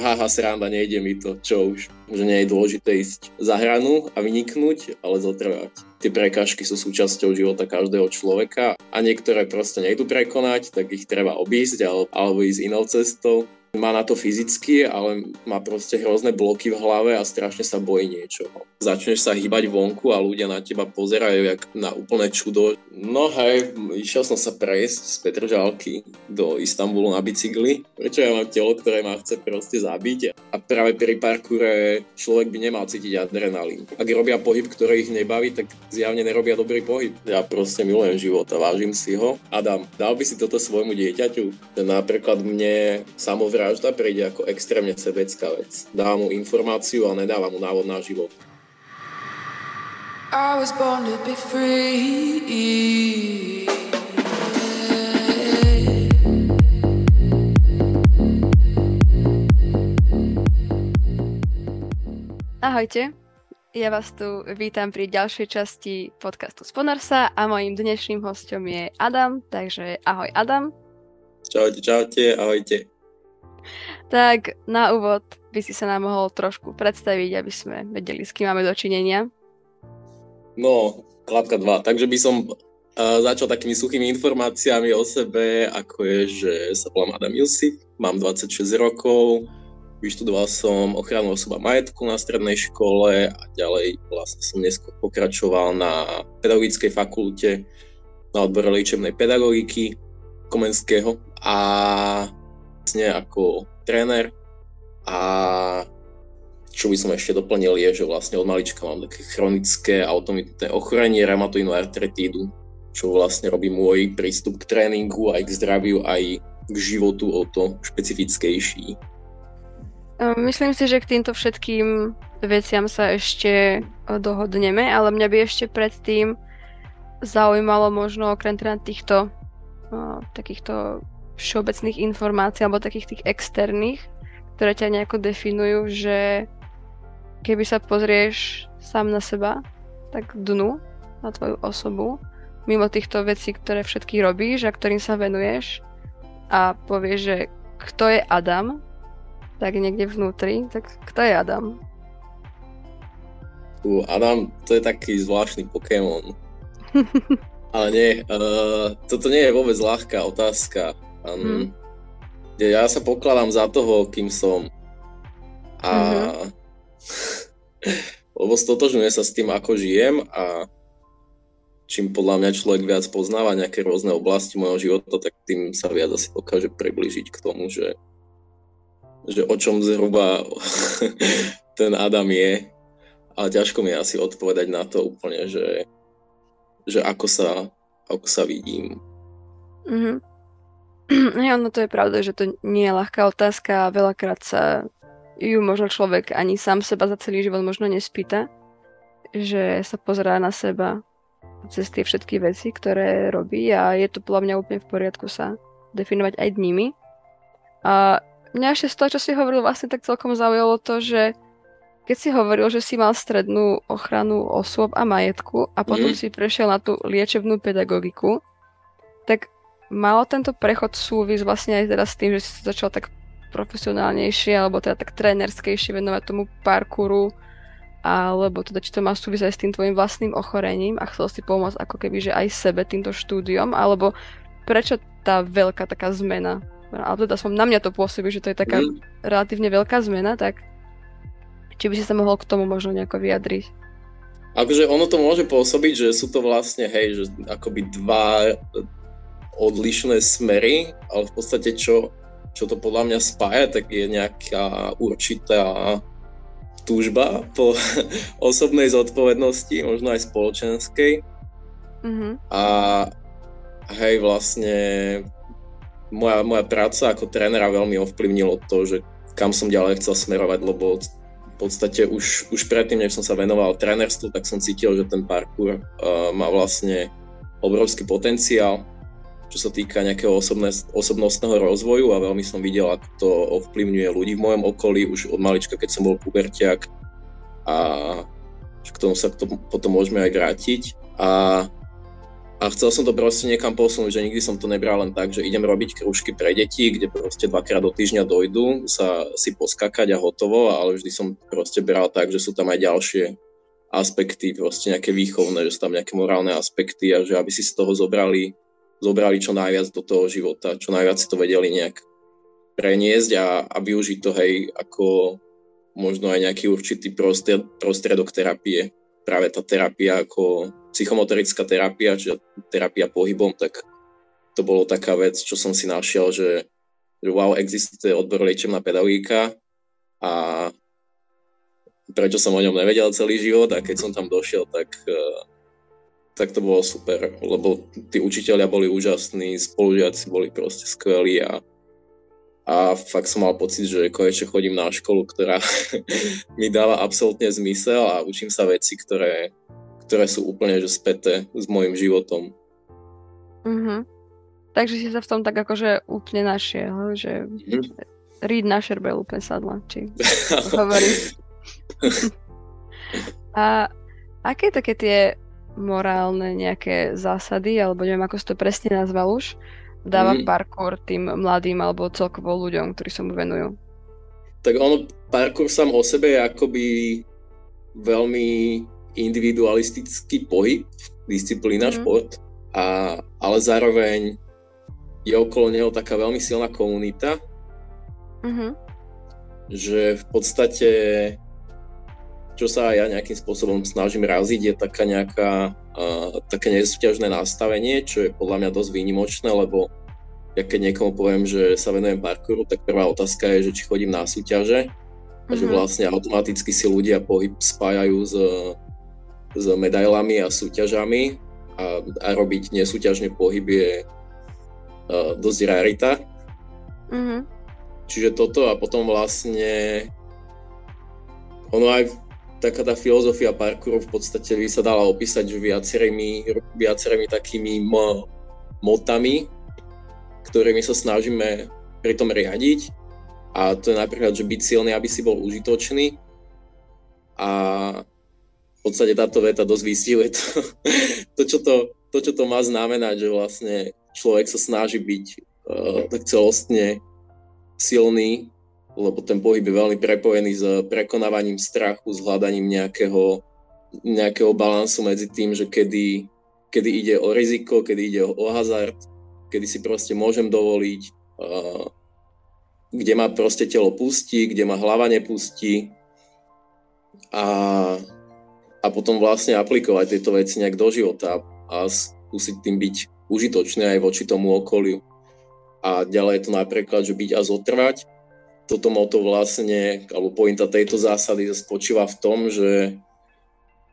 haha, sranda, nejde mi to, čo už. Že nie je dôležité ísť za hranu a vyniknúť, ale zotrvať. Tie prekážky sú súčasťou života každého človeka a niektoré proste nejdu prekonať, tak ich treba obísť alebo ísť inou cestou má na to fyzicky, ale má proste hrozné bloky v hlave a strašne sa bojí niečoho. Začneš sa hýbať vonku a ľudia na teba pozerajú jak na úplné čudo. No hej, išiel som sa prejsť z Petržalky do Istanbulu na bicykli, prečo ja mám telo, ktoré ma chce proste zabiť. A práve pri parkoure človek by nemal cítiť adrenalín. Ak robia pohyb, ktorý ich nebaví, tak zjavne nerobia dobrý pohyb. Ja proste milujem život a vážim si ho. Adam, dal by si toto svojmu dieťaťu? Napríklad mne samovra vražda príde ako extrémne sebecká vec. Dáva mu informáciu a nedáva mu návod na život. I was born to be free. Ahojte, ja vás tu vítam pri ďalšej časti podcastu Sponarsa a mojím dnešným hostom je Adam, takže ahoj Adam. Čaute, čaute, ahojte. Tak na úvod by si sa nám mohol trošku predstaviť, aby sme vedeli, s kým máme dočinenia. No, klapka 2. Takže by som uh, začal takými suchými informáciami o sebe, ako je, že sa volám Adam Jusif, mám 26 rokov, vyštudoval som ochranu osoba majetku na strednej škole a ďalej vlastne som neskôr pokračoval na pedagogickej fakulte na odbore liečebnej pedagogiky Komenského a vlastne ako tréner a čo by som ešte doplnil je, že vlastne od malička mám také chronické autoimunitné ochorenie, reumatoidnú artritídu, čo vlastne robí môj prístup k tréningu aj k zdraviu, aj k životu o to špecifickejší. Myslím si, že k týmto všetkým veciam sa ešte dohodneme, ale mňa by ešte predtým zaujímalo možno okrem teda týchto takýchto všeobecných informácií alebo takých tých externých, ktoré ťa nejako definujú, že keby sa pozrieš sám na seba, tak dnu, na tvoju osobu, mimo týchto vecí, ktoré všetky robíš a ktorým sa venuješ a povieš, že kto je Adam, tak niekde vnútri, tak kto je Adam? U Adam, to je taký zvláštny Pokémon. Ale nie, uh, toto nie je vôbec ľahká otázka. Um, hmm. Ja sa pokladám za toho, kým som. A mm-hmm. lebo stotožňuje sa s tým, ako žijem a čím podľa mňa človek viac poznáva nejaké rôzne oblasti môjho života, tak tým sa viac asi dokáže približiť k tomu, že, že o čom zhruba ten Adam je. A ťažko mi je asi odpovedať na to úplne, že, že ako, sa, ako sa vidím. Mm-hmm. Ja, no to je pravda, že to nie je ľahká otázka a veľakrát sa ju možno človek ani sám seba za celý život možno nespýta, že sa pozerá na seba cez tie všetky veci, ktoré robí a je to podľa mňa úplne v poriadku sa definovať aj nimi. A mňa ešte z toho, čo si hovoril, vlastne tak celkom zaujalo to, že keď si hovoril, že si mal strednú ochranu osôb a majetku a potom mm. si prešiel na tú liečebnú pedagogiku, tak malo tento prechod súvis vlastne aj teraz s tým, že si sa začal tak profesionálnejšie alebo teda tak trénerskejšie venovať tomu parkouru alebo teda či to má súvisť aj s tým tvojim vlastným ochorením a chcel si pomôcť ako keby že aj sebe týmto štúdiom alebo prečo tá veľká taká zmena ale teda som na mňa to pôsobí, že to je taká mm. relatívne veľká zmena, tak či by si sa mohol k tomu možno nejako vyjadriť? Akože ono to môže pôsobiť, že sú to vlastne, hej, že akoby dva odlišné smery, ale v podstate čo, čo to podľa mňa spája, tak je nejaká určitá túžba po osobnej zodpovednosti, možno aj spoločenskej. Mm-hmm. A hej, vlastne moja, moja práca ako trénera veľmi ovplyvnilo to, že kam som ďalej chcel smerovať, lebo v podstate už, už predtým, než som sa venoval trénerstvu, tak som cítil, že ten parkour uh, má vlastne obrovský potenciál čo sa týka nejakého osobné, osobnostného rozvoju a veľmi som videl, ako to ovplyvňuje ľudí v mojom okolí už od malička, keď som bol pubertiak a k tomu sa k tomu potom môžeme aj vrátiť. A a chcel som to proste niekam posunúť, že nikdy som to nebral len tak, že idem robiť krúžky pre deti, kde proste dvakrát do týždňa dojdu sa si poskakať a hotovo, ale vždy som proste bral tak, že sú tam aj ďalšie aspekty, proste nejaké výchovné, že sú tam nejaké morálne aspekty a že aby si z toho zobrali, zobrali čo najviac do toho života, čo najviac si to vedeli nejak preniesť a, a využiť to hej ako možno aj nejaký určitý prostred, prostredok terapie. Práve tá terapia ako psychomotorická terapia, čiže terapia pohybom, tak to bolo taká vec, čo som si našiel, že, že wow, existuje odbor liečebná pedagogika a prečo som o ňom nevedel celý život a keď som tam došiel, tak, eh, tak to bolo super, lebo tí učiteľia boli úžasní, spolužiaci boli proste skvelí a, a fakt som mal pocit, že konečne chodím na školu, ktorá mi dáva absolútne zmysel a učím sa veci, ktoré, ktoré sú úplne že späté s môjim životom. Mhm. Takže si sa v tom tak akože úplne našiel, že mm-hmm. read na šerbel úplne sadla, či hovorí. A aké také tie morálne nejaké zásady, alebo neviem, ako si to presne nazval už, dáva mm. parkour tým mladým alebo celkovo ľuďom, ktorí sa mu venujú? Tak ono, parkour sám o sebe je akoby veľmi individualistický pohyb, disciplína, mm. šport, a, ale zároveň je okolo neho taká veľmi silná komunita, mm-hmm. že v podstate čo sa ja nejakým spôsobom snažím raziť, je taká nejaká, uh, také nesúťažné nastavenie, čo je podľa mňa dosť výnimočné, lebo ja keď niekomu poviem, že sa venujem parkouru, tak prvá otázka je, že či chodím na súťaže a že mhm. vlastne automaticky si ľudia pohyb spájajú s s medailami a súťažami a, a robiť nesúťažný pohyb je uh, dosť rarita. Mm-hmm. Čiže toto a potom vlastne ono aj taká tá filozofia parkouru v podstate by sa dala opísať viacerými, viacerými takými m- motami, ktorými sa snažíme pri tom riadiť. A to je napríklad, že byť silný, aby si bol užitočný. A v podstate táto veta dosť vystihuje to, to, čo to, to, čo to má znamenať, že vlastne človek sa snaží byť uh, tak celostne silný, lebo ten pohyb je veľmi prepojený s prekonávaním strachu, s hľadaním nejakého, nejakého balansu medzi tým, že kedy, kedy ide o riziko, kedy ide o, hazard, kedy si proste môžem dovoliť, kde ma proste telo pustí, kde ma hlava nepustí. A a potom vlastne aplikovať tieto veci nejak do života a skúsiť tým byť užitočný aj voči tomu okoliu. A ďalej je to napríklad, že byť a zotrvať. Toto moto vlastne, alebo pointa tejto zásady spočíva v tom, že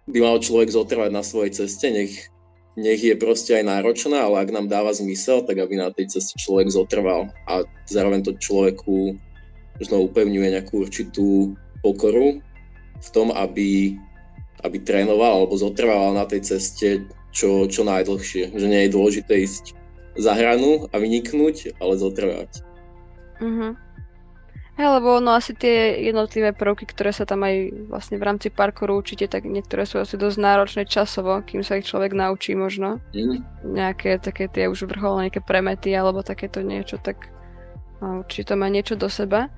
by mal človek zotrvať na svojej ceste, nech, nech je proste aj náročná, ale ak nám dáva zmysel, tak aby na tej ceste človek zotrval. A zároveň to človeku možno upevňuje nejakú určitú pokoru v tom, aby aby trénoval alebo zotrval na tej ceste čo, čo najdlhšie. Že nie je dôležité ísť za hranu a vyniknúť, ale zotrvať. Mhm. Lebo no asi tie jednotlivé prvky, ktoré sa tam aj vlastne v rámci parkouru určite, tak niektoré sú asi dosť náročné časovo, kým sa ich človek naučí možno. Mm. Nejaké také tie už vrcholné nejaké premety alebo takéto niečo, tak no, určite to má niečo do seba.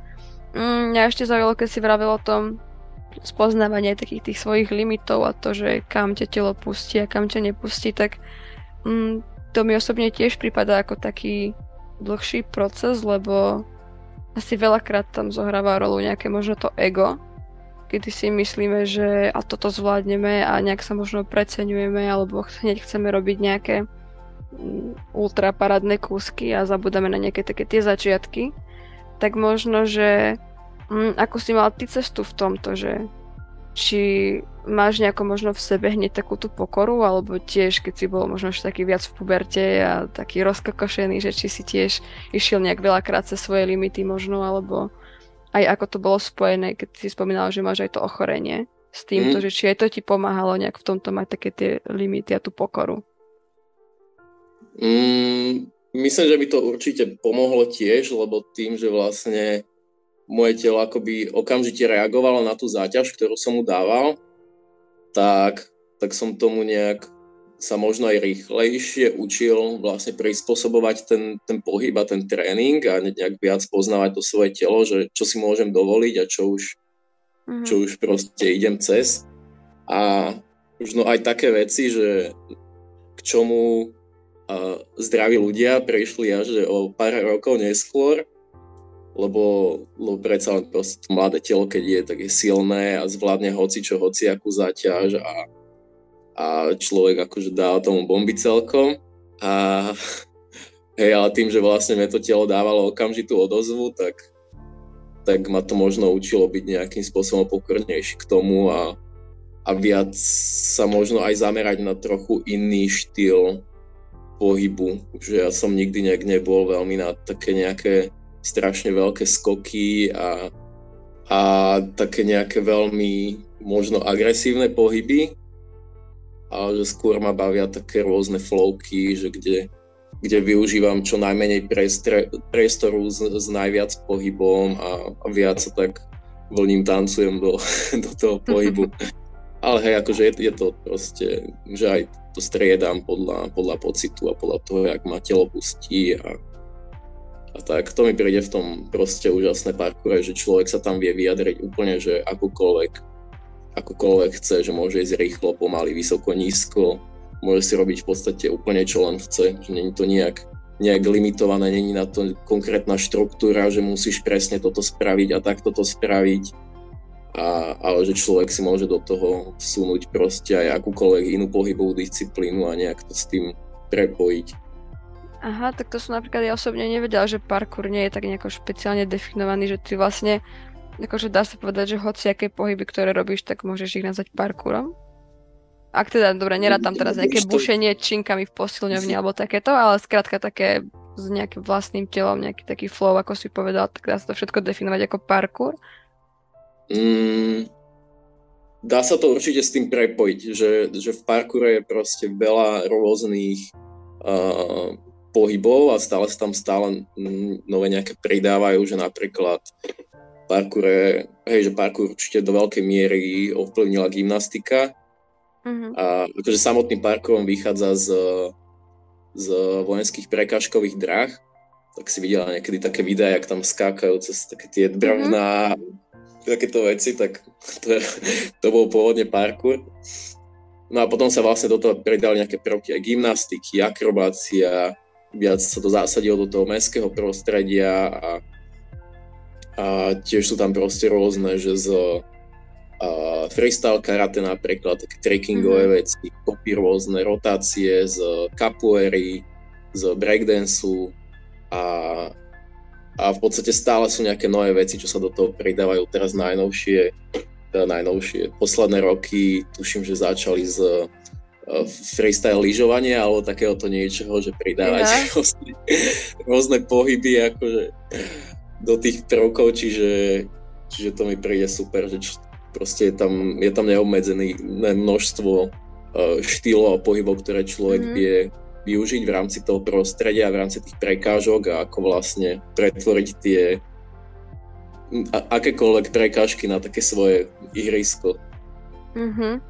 Mm, mňa ešte zaujalo, keď si vravel o tom, spoznávanie takých tých svojich limitov a to, že kam ťa telo pustí a kam ťa nepustí, tak mm, to mi osobne tiež prípada ako taký dlhší proces, lebo asi veľakrát tam zohráva rolu nejaké možno to ego, kedy si myslíme, že a toto zvládneme a nejak sa možno preceňujeme alebo hneď chceme robiť nejaké mm, ultraparádne kúsky a zabudáme na nejaké také tie začiatky, tak možno, že Mm, ako si mal ty cestu v tomto, že či máš nejako možno v sebe hneď takú tú pokoru, alebo tiež, keď si bol možno ešte taký viac v puberte a taký rozkokošený, že či si tiež išiel nejak veľakrát cez svoje limity možno, alebo aj ako to bolo spojené, keď si spomínal, že máš aj to ochorenie s týmto, mm. že či aj to ti pomáhalo nejak v tomto mať také tie limity a tú pokoru. Mm, myslím, že by to určite pomohlo tiež, lebo tým, že vlastne moje telo akoby okamžite reagovalo na tú záťaž, ktorú som mu dával, tak, tak som tomu nejak sa možno aj rýchlejšie učil vlastne prispôsobovať ten, ten pohyb a ten tréning a nejak viac poznávať to svoje telo, že čo si môžem dovoliť a čo už, mm-hmm. čo už proste idem cez. A možno aj také veci, že k čomu uh, zdraví ľudia prišli až o pár rokov neskôr, lebo, lebo predsa len proste to mladé telo, keď je, tak je silné a zvládne hoci čo, hoci akú záťaž a, a človek akože dá tomu bomby celkom. A hej, ale tým, že vlastne mi to telo dávalo okamžitú odozvu, tak, tak ma to možno učilo byť nejakým spôsobom pokornejší k tomu a, a viac sa možno aj zamerať na trochu iný štýl pohybu, že ja som nikdy nejak nebol veľmi na také nejaké strašne veľké skoky a, a také nejaké veľmi možno agresívne pohyby, ale že skôr ma bavia také rôzne flowky, že kde, kde využívam čo najmenej priestre, priestoru s, s najviac pohybom a, a viac sa tak vlním tancujem do, do toho pohybu. Ale hej, akože je, je to proste, že aj to striedam podľa, podľa pocitu a podľa toho, jak ma telo pustí a, a tak to mi príde v tom proste úžasné parkoure, že človek sa tam vie vyjadriť úplne, že akúkoľvek, akúkoľvek chce, že môže ísť rýchlo, pomaly, vysoko, nízko, môže si robiť v podstate úplne čo len chce, že není to nejak, nejak limitované, není na to konkrétna štruktúra, že musíš presne toto spraviť a takto to spraviť, a, ale že človek si môže do toho vsunúť proste aj akúkoľvek inú pohybovú disciplínu a nejak to s tým prepojiť. Aha, tak to som napríklad ja osobne nevedela, že parkour nie je tak nejako špeciálne definovaný, že ty vlastne, akože dá sa povedať, že hoci aké pohyby, ktoré robíš, tak môžeš ich nazvať parkourom. Ak teda, dobre, nerad tam teraz nejaké bušenie činkami v posilňovni alebo takéto, ale skrátka také s nejakým vlastným telom, nejaký taký flow, ako si povedal, tak dá sa to všetko definovať ako parkour. Mm, dá sa to určite s tým prepojiť, že, že v parkoure je proste veľa rôznych uh, pohybov a stále sa tam stále nové nejaké pridávajú, že napríklad parkour, hej, že parkour určite do veľkej miery ovplyvnila gymnastika mm-hmm. a akože samotným parkourom vychádza z, z vojenských prekážkových drah, tak si videla niekedy také videá, jak tam skákajú cez také tie brvná, mm-hmm. takéto veci, tak to, to bol pôvodne parkour. No a potom sa vlastne do toho pridali nejaké prvky aj gymnastiky, akrobácia, viac sa to zásadilo do toho mestského prostredia a, a tiež sú tam proste rôzne, že z a freestyle karate napríklad, také trekkingové mm-hmm. veci, kopy rôzne, rotácie z capoeiry, z breakdanceu a, a v podstate stále sú nejaké nové veci, čo sa do toho pridávajú teraz najnovšie, teda najnovšie. Posledné roky tuším, že začali z freestyle lyžovanie alebo takéhoto niečoho, že pridávať ja. rôzne, rôzne pohyby akože do tých prvkov, čiže, čiže to mi príde super, že čo, proste je tam, je tam neobmedzené množstvo uh, štýlov a pohybov, ktoré človek mm. vie využiť v rámci toho prostredia, v rámci tých prekážok a ako vlastne pretvoriť tie a, akékoľvek prekážky na také svoje ihrisko. Mhm.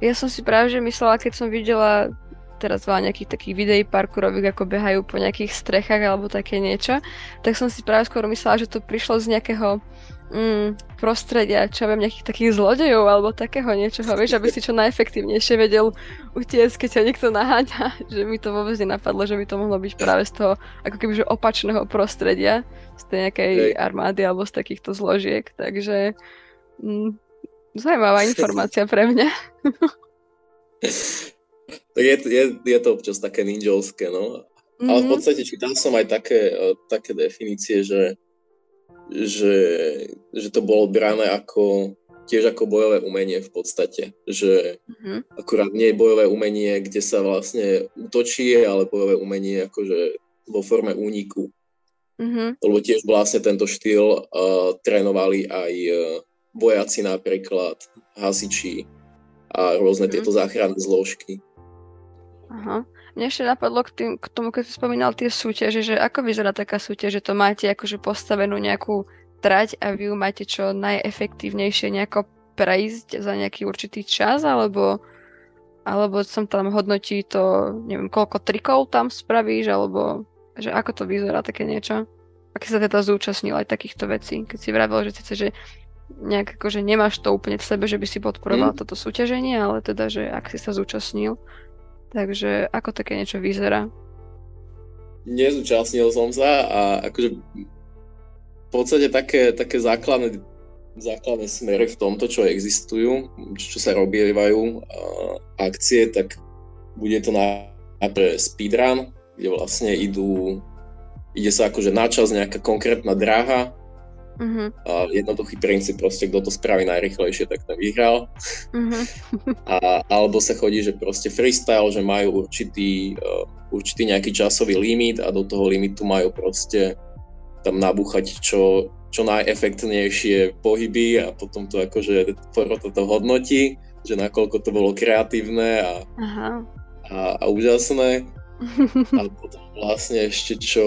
Ja som si práve že myslela, keď som videla teraz veľa nejakých takých videí parkourových, ako behajú po nejakých strechách alebo také niečo, tak som si práve skôr myslela, že to prišlo z nejakého mm, prostredia, čo viem, nejakých takých zlodejov alebo takého niečoho, vieš, aby si čo najefektívnejšie vedel utiecť, keď ťa niekto naháňa, že mi to vôbec nenapadlo, že by to mohlo byť práve z toho ako keby že opačného prostredia, z tej nejakej armády alebo z takýchto zložiek, takže mm, Zajímavá informácia pre mňa. tak je, je, je to občas také ninjovské, no. Mm-hmm. Ale v mhm. podstate čítal som aj také, e, také definície, že, že, že to bolo brané ako tiež ako bojové umenie v podstate. Že mm-hmm. akurát nie je bojové umenie, kde sa vlastne útočí, ale bojové umenie akože vo forme úniku. Mm-hmm. Lebo tiež vlastne tento štýl uh, trénovali aj uh, vojaci napríklad, hasiči a rôzne mm. tieto záchranné zložky. Aha. Mne ešte napadlo k, tým, k tomu, keď si spomínal tie súťaže, že ako vyzerá taká súťaž, že to máte akože postavenú nejakú trať a vy ju máte čo najefektívnejšie nejako prejsť za nejaký určitý čas, alebo alebo som tam hodnotí to, neviem, koľko trikov tam spravíš, alebo že ako to vyzerá také niečo. Aký sa teda zúčastnil aj takýchto vecí, keď si vravel, že síce, že nejak akože nemáš to úplne v sebe, že by si podporoval mm. toto súťaženie, ale teda, že ak si sa zúčastnil. Takže ako také niečo vyzerá? Nezúčastnil som sa a akože v podstate také, také základné základné smery v tomto, čo existujú, čo sa robievajú akcie, tak bude to najprv speedrun, kde vlastne idú, ide sa akože na čas nejaká konkrétna dráha, Uh-huh. A jednoduchý princíp proste, kto to spraví najrychlejšie, tak ten vyhral. Uh-huh. A, alebo sa chodí, že proste freestyle, že majú určitý, uh, určitý nejaký časový limit a do toho limitu majú proste tam nabúchať čo, čo najefektnejšie pohyby a potom to akože porota to hodnotí, že nakoľko to bolo kreatívne a, Aha. a, a úžasné. a potom vlastne ešte čo,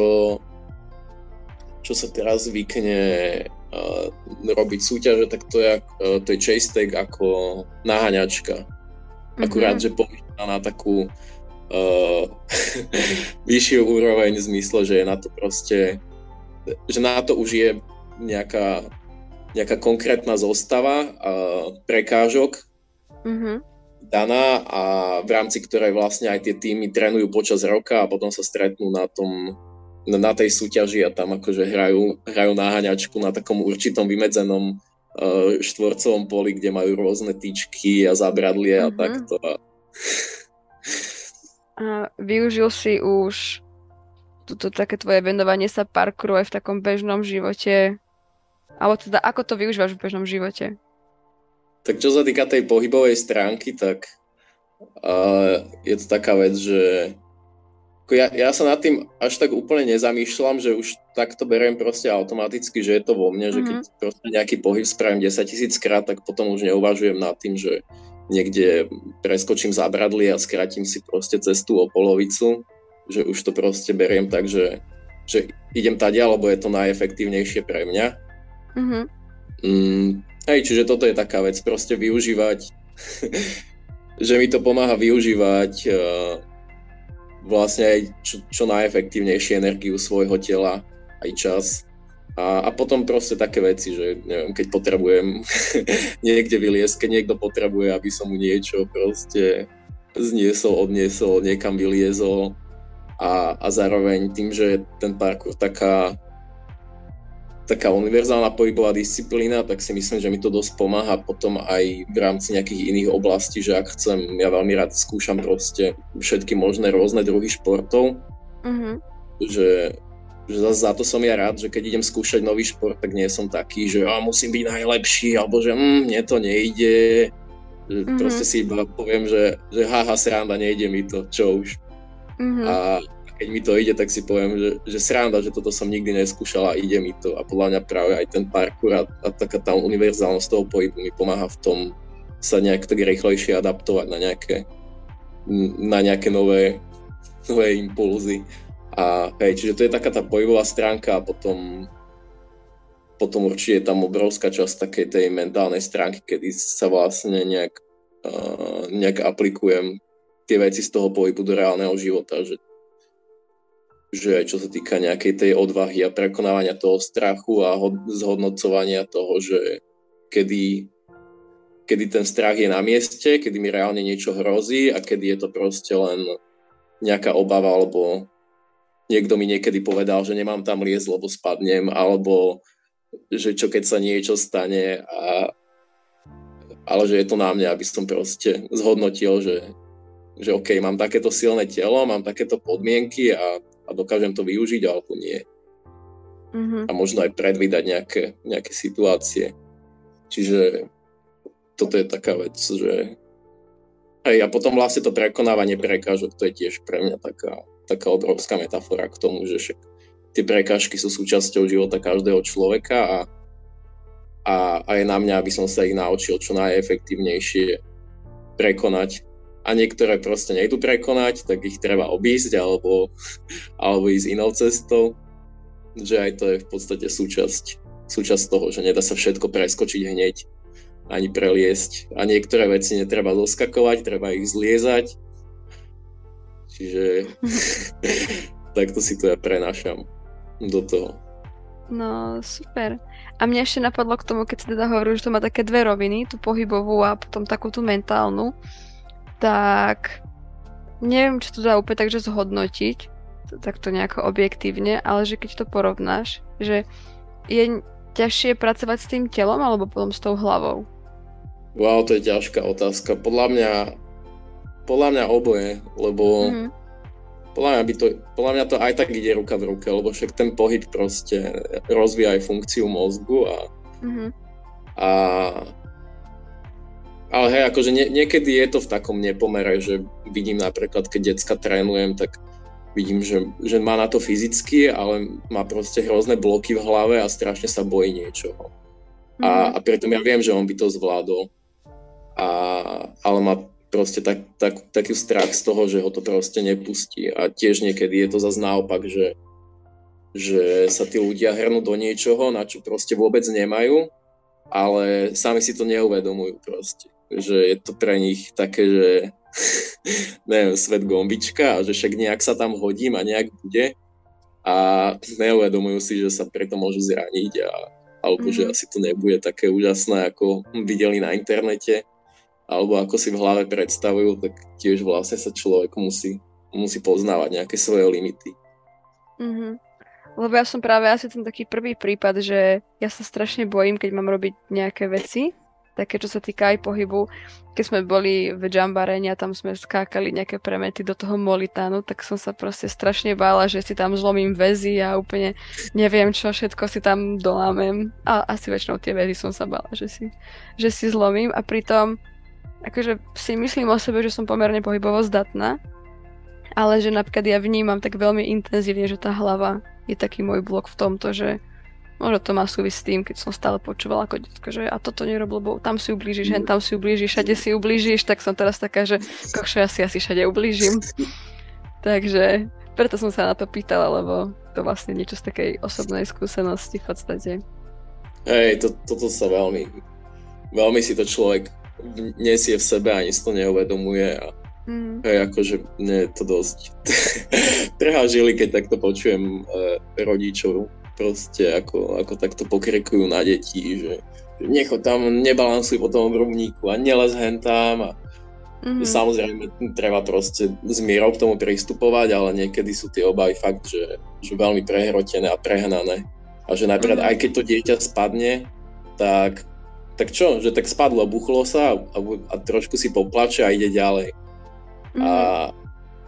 čo sa teraz zvykne uh, robiť súťaže, tak to je, uh, to je chase tag ako naháňačka. Akurát, mm-hmm. že pohyba na takú uh, vyššiu úroveň v zmysle, že je na to proste že na to už je nejaká, nejaká konkrétna zostava uh, prekážok mm-hmm. daná a v rámci ktorej vlastne aj tie týmy trénujú počas roka a potom sa stretnú na tom na tej súťaži a tam akože hrajú, hrajú náhaňačku na takom určitom vymedzenom uh, štvorcovom poli, kde majú rôzne tyčky a zabradlie mm-hmm. a takto. A využil si už toto také tvoje venovanie sa parkouru aj v takom bežnom živote? Alebo teda ako to využívaš v bežnom živote? Tak čo sa týka tej pohybovej stránky, tak uh, je to taká vec, že ja, ja sa nad tým až tak úplne nezamýšľam, že už takto beriem proste automaticky, že je to vo mne, mm-hmm. že keď mhm. proste nejaký pohyb spravím 10 tisíc krát, tak potom už neuvažujem nad tým, že niekde preskočím zábradlie a skratím si proste cestu o polovicu že už to proste beriem tak, že, že idem tady, lebo je to najefektívnejšie pre mňa. Mm-hmm. Mm, hej, čiže toto je taká vec, proste využívať, že mi to pomáha využívať uh, vlastne aj čo, čo najefektívnejšie energiu svojho tela, aj čas. A, a potom proste také veci, že neviem, keď potrebujem niekde vyliesť, keď niekto potrebuje, aby som mu niečo proste zniesol, odniesol, niekam vyliezol, a, a zároveň tým, že ten parkour taká taká univerzálna pohybová disciplína, tak si myslím, že mi to dosť pomáha potom aj v rámci nejakých iných oblastí, že ak chcem, ja veľmi rád skúšam proste všetky možné rôzne druhy športov, mm-hmm. že, že zase za to som ja rád, že keď idem skúšať nový šport, tak nie som taký, že ja musím byť najlepší, alebo že mm, mne to nejde, že mm-hmm. proste si iba poviem, že, že haha, sranda, nejde mi to, čo už. Mm-hmm. A keď mi to ide, tak si poviem, že, že sranda, že toto som nikdy neskúšal a ide mi to. A podľa mňa práve aj ten parkour a, a taká tá univerzálnosť toho pohybu mi pomáha v tom sa nejak tak rýchlejšie adaptovať na nejaké, na nejaké nové, nové impulzy. A hej, čiže to je taká tá pohybová stránka a potom potom určite je tam obrovská časť takej tej mentálnej stránky, kedy sa vlastne nejak, uh, nejak aplikujem tie veci z toho pohybu do reálneho života, že, že čo sa týka nejakej tej odvahy a prekonávania toho strachu a zhodnocovania toho, že kedy, kedy ten strach je na mieste, kedy mi reálne niečo hrozí a kedy je to proste len nejaká obava, alebo niekto mi niekedy povedal, že nemám tam liesť, lebo spadnem, alebo že čo keď sa niečo stane a ale že je to na mňa, aby som proste zhodnotil, že že OK, mám takéto silné telo, mám takéto podmienky a, a dokážem to využiť alebo nie. Mm-hmm. A možno aj predvídať nejaké, nejaké situácie. Čiže toto je taká vec, že a potom vlastne to prekonávanie prekážok, to je tiež pre mňa taká, taká obrovská metafora k tomu, že však tie prekážky sú súčasťou života každého človeka a, a, a je na mňa, aby som sa ich naučil čo najefektívnejšie prekonať a niektoré proste nejdu prekonať, tak ich treba obísť alebo, alebo ísť inou cestou. Že aj to je v podstate súčasť, súčasť toho, že nedá sa všetko preskočiť hneď. ani preliesť. A niektoré veci netreba doskakovať, treba ich zliezať. Čiže takto si to ja prenášam do toho. No, super. A mne ešte napadlo k tomu, keď si teda hovoril, že to má také dve roviny, tú pohybovú a potom takú tú mentálnu, tak neviem, či to dá úplne takže zhodnotiť, takto nejako objektívne, ale že keď to porovnáš, že je ťažšie pracovať s tým telom alebo potom s tou hlavou? Wow, to je ťažká otázka. Podľa mňa, podľa mňa oboje, lebo mm-hmm. podľa, mňa by to, podľa mňa to aj tak ide ruka v ruke, lebo však ten pohyb proste rozvíja aj funkciu mozgu a, mm-hmm. a ale hej, akože nie, niekedy je to v takom nepomere, že vidím napríklad, keď decka trénujem, tak vidím, že, že má na to fyzicky, ale má proste hrozné bloky v hlave a strašne sa bojí niečoho. A, mhm. a preto ja viem, že on by to zvládol. A, ale má proste tak, tak, taký strach z toho, že ho to proste nepustí. A tiež niekedy je to zase naopak, že, že sa tí ľudia hrnú do niečoho, na čo proste vôbec nemajú, ale sami si to neuvedomujú proste. Že je to pre nich také, že neviem, svet gombička a že však nejak sa tam hodím a nejak bude a neuvedomujú si, že sa preto môžu zraniť a, alebo že mhm. asi to nebude také úžasné, ako videli na internete alebo ako si v hlave predstavujú, tak tiež vlastne sa človek musí, musí poznávať nejaké svoje limity. Mm-hmm. Lebo ja som práve asi ten taký prvý prípad, že ja sa strašne bojím, keď mám robiť nejaké veci také, čo sa týka aj pohybu. Keď sme boli v Jambarene a tam sme skákali nejaké premety do toho Molitánu, tak som sa proste strašne bála, že si tam zlomím väzy a úplne neviem, čo všetko si tam dolámem. A asi väčšinou tie väzy som sa bála, že si, že si zlomím a pritom akože si myslím o sebe, že som pomerne pohybovo zdatná, ale že napríklad ja vnímam tak veľmi intenzívne, že tá hlava je taký môj blok v tomto, že Možno to má súvisť s tým, keď som stále počúvala ako detko, že a toto nerob, lebo tam si ublížiš, hen tam si ublížiš, všade si ublížiš, tak som teraz taká, že košo ja si asi všade ublížim. Takže preto som sa na to pýtala, lebo to vlastne niečo z takej osobnej skúsenosti v podstate. Hej, to, toto sa veľmi, veľmi si to človek nesie v sebe, ani si to neuvedomuje a Mm. Hej, akože mne je to dosť trhá žili, keď takto počujem e, rodičov proste ako, ako takto pokrikujú na deti, že necho tam, nebalansuj po tom obrubníku a nelez hen tam a mm-hmm. samozrejme treba proste s mierou k tomu pristupovať, ale niekedy sú tie obavy fakt, že, že veľmi prehrotené a prehnané. A že napríklad mm-hmm. aj keď to dieťa spadne, tak, tak čo, že tak spadlo, buchlo sa a, a trošku si poplače a ide ďalej. Mm-hmm. A,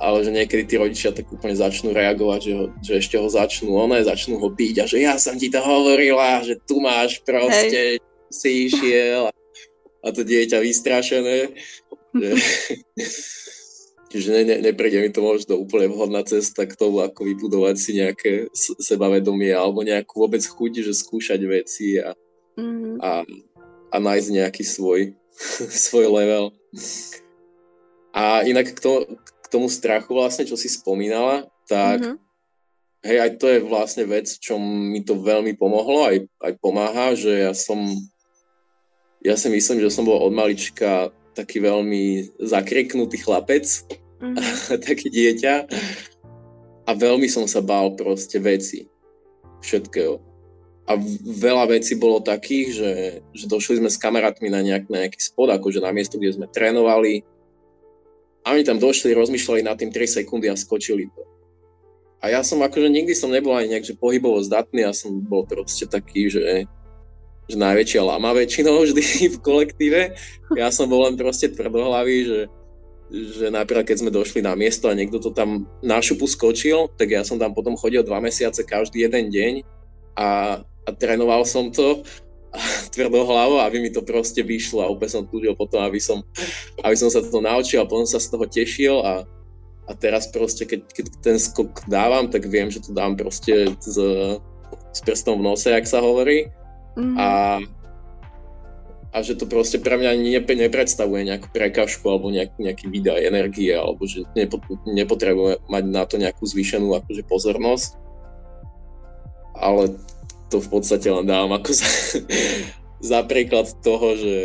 ale že niekedy tí rodičia tak úplne začnú reagovať, že, ho, že ešte ho začnú, one začnú ho byť a že ja som ti to hovorila, že tu máš proste, Hej. si išiel a, a to dieťa vystrašené. Že, Čiže ne, ne, nepríde mi to možno úplne vhodná cesta k tomu, ako vybudovať si nejaké sebavedomie alebo nejakú vôbec chuť, že skúšať veci a, mm-hmm. a, a nájsť nejaký svoj, svoj level. A inak k, to, tomu strachu vlastne, čo si spomínala, tak mm-hmm. hej, aj to je vlastne vec, čo mi to veľmi pomohlo, aj, aj pomáha, že ja som, ja si myslím, že som bol od malička taký veľmi zakriknutý chlapec, mm-hmm. taký dieťa a veľmi som sa bál proste veci, všetkého. A veľa vecí bolo takých, že, že došli sme s kamarátmi na, nejak, na nejaký spod, akože na miesto, kde sme trénovali a oni tam došli, rozmýšľali nad tým 3 sekundy a skočili to. A ja som akože nikdy som nebol ani nejak že pohybovo zdatný, ja som bol proste taký, že, že najväčšia lama väčšinou vždy v kolektíve. Ja som bol len proste tvrdohlavý, že, že napríklad keď sme došli na miesto a niekto to tam na šupu skočil, tak ja som tam potom chodil dva mesiace každý jeden deň a, a trénoval som to tvrdou hlavou, aby mi to proste vyšlo a úplne som túžil potom, aby som, aby som sa to naučil a potom sa z toho tešil a, a teraz proste, keď, keď ten skok dávam, tak viem, že to dám proste s, s prstom v nose, jak sa hovorí mm-hmm. a a že to proste pre mňa ne, nepredstavuje nejakú prekažku alebo nejak, nejaký výdaj energie alebo že nepo, nepotrebujem mať na to nejakú zvýšenú akože pozornosť ale to v podstate len dávam ako za, za príklad toho, že,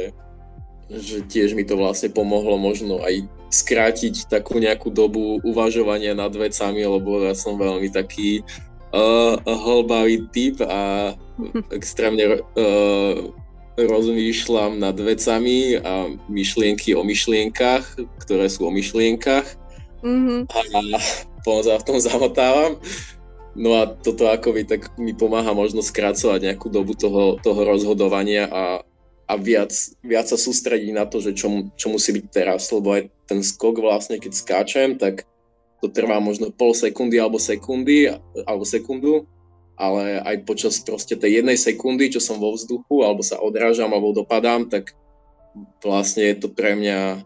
že tiež mi to vlastne pomohlo možno aj skrátiť takú nejakú dobu uvažovania nad vecami, lebo ja som veľmi taký uh, hlbavý typ a extrémne uh, rozmýšľam nad vecami a myšlienky o myšlienkach, ktoré sú o myšlienkach. Mm-hmm. A potom sa v tom zamotávam. No a toto akoby tak mi pomáha možno skracovať nejakú dobu toho, toho rozhodovania a, a viac, viac sa sústrediť na to, že čo, čo musí byť teraz, lebo aj ten skok vlastne, keď skáčem, tak to trvá možno pol sekundy alebo sekundy, alebo sekundu, ale aj počas proste tej jednej sekundy, čo som vo vzduchu, alebo sa odrážam, alebo dopadám, tak vlastne je to pre mňa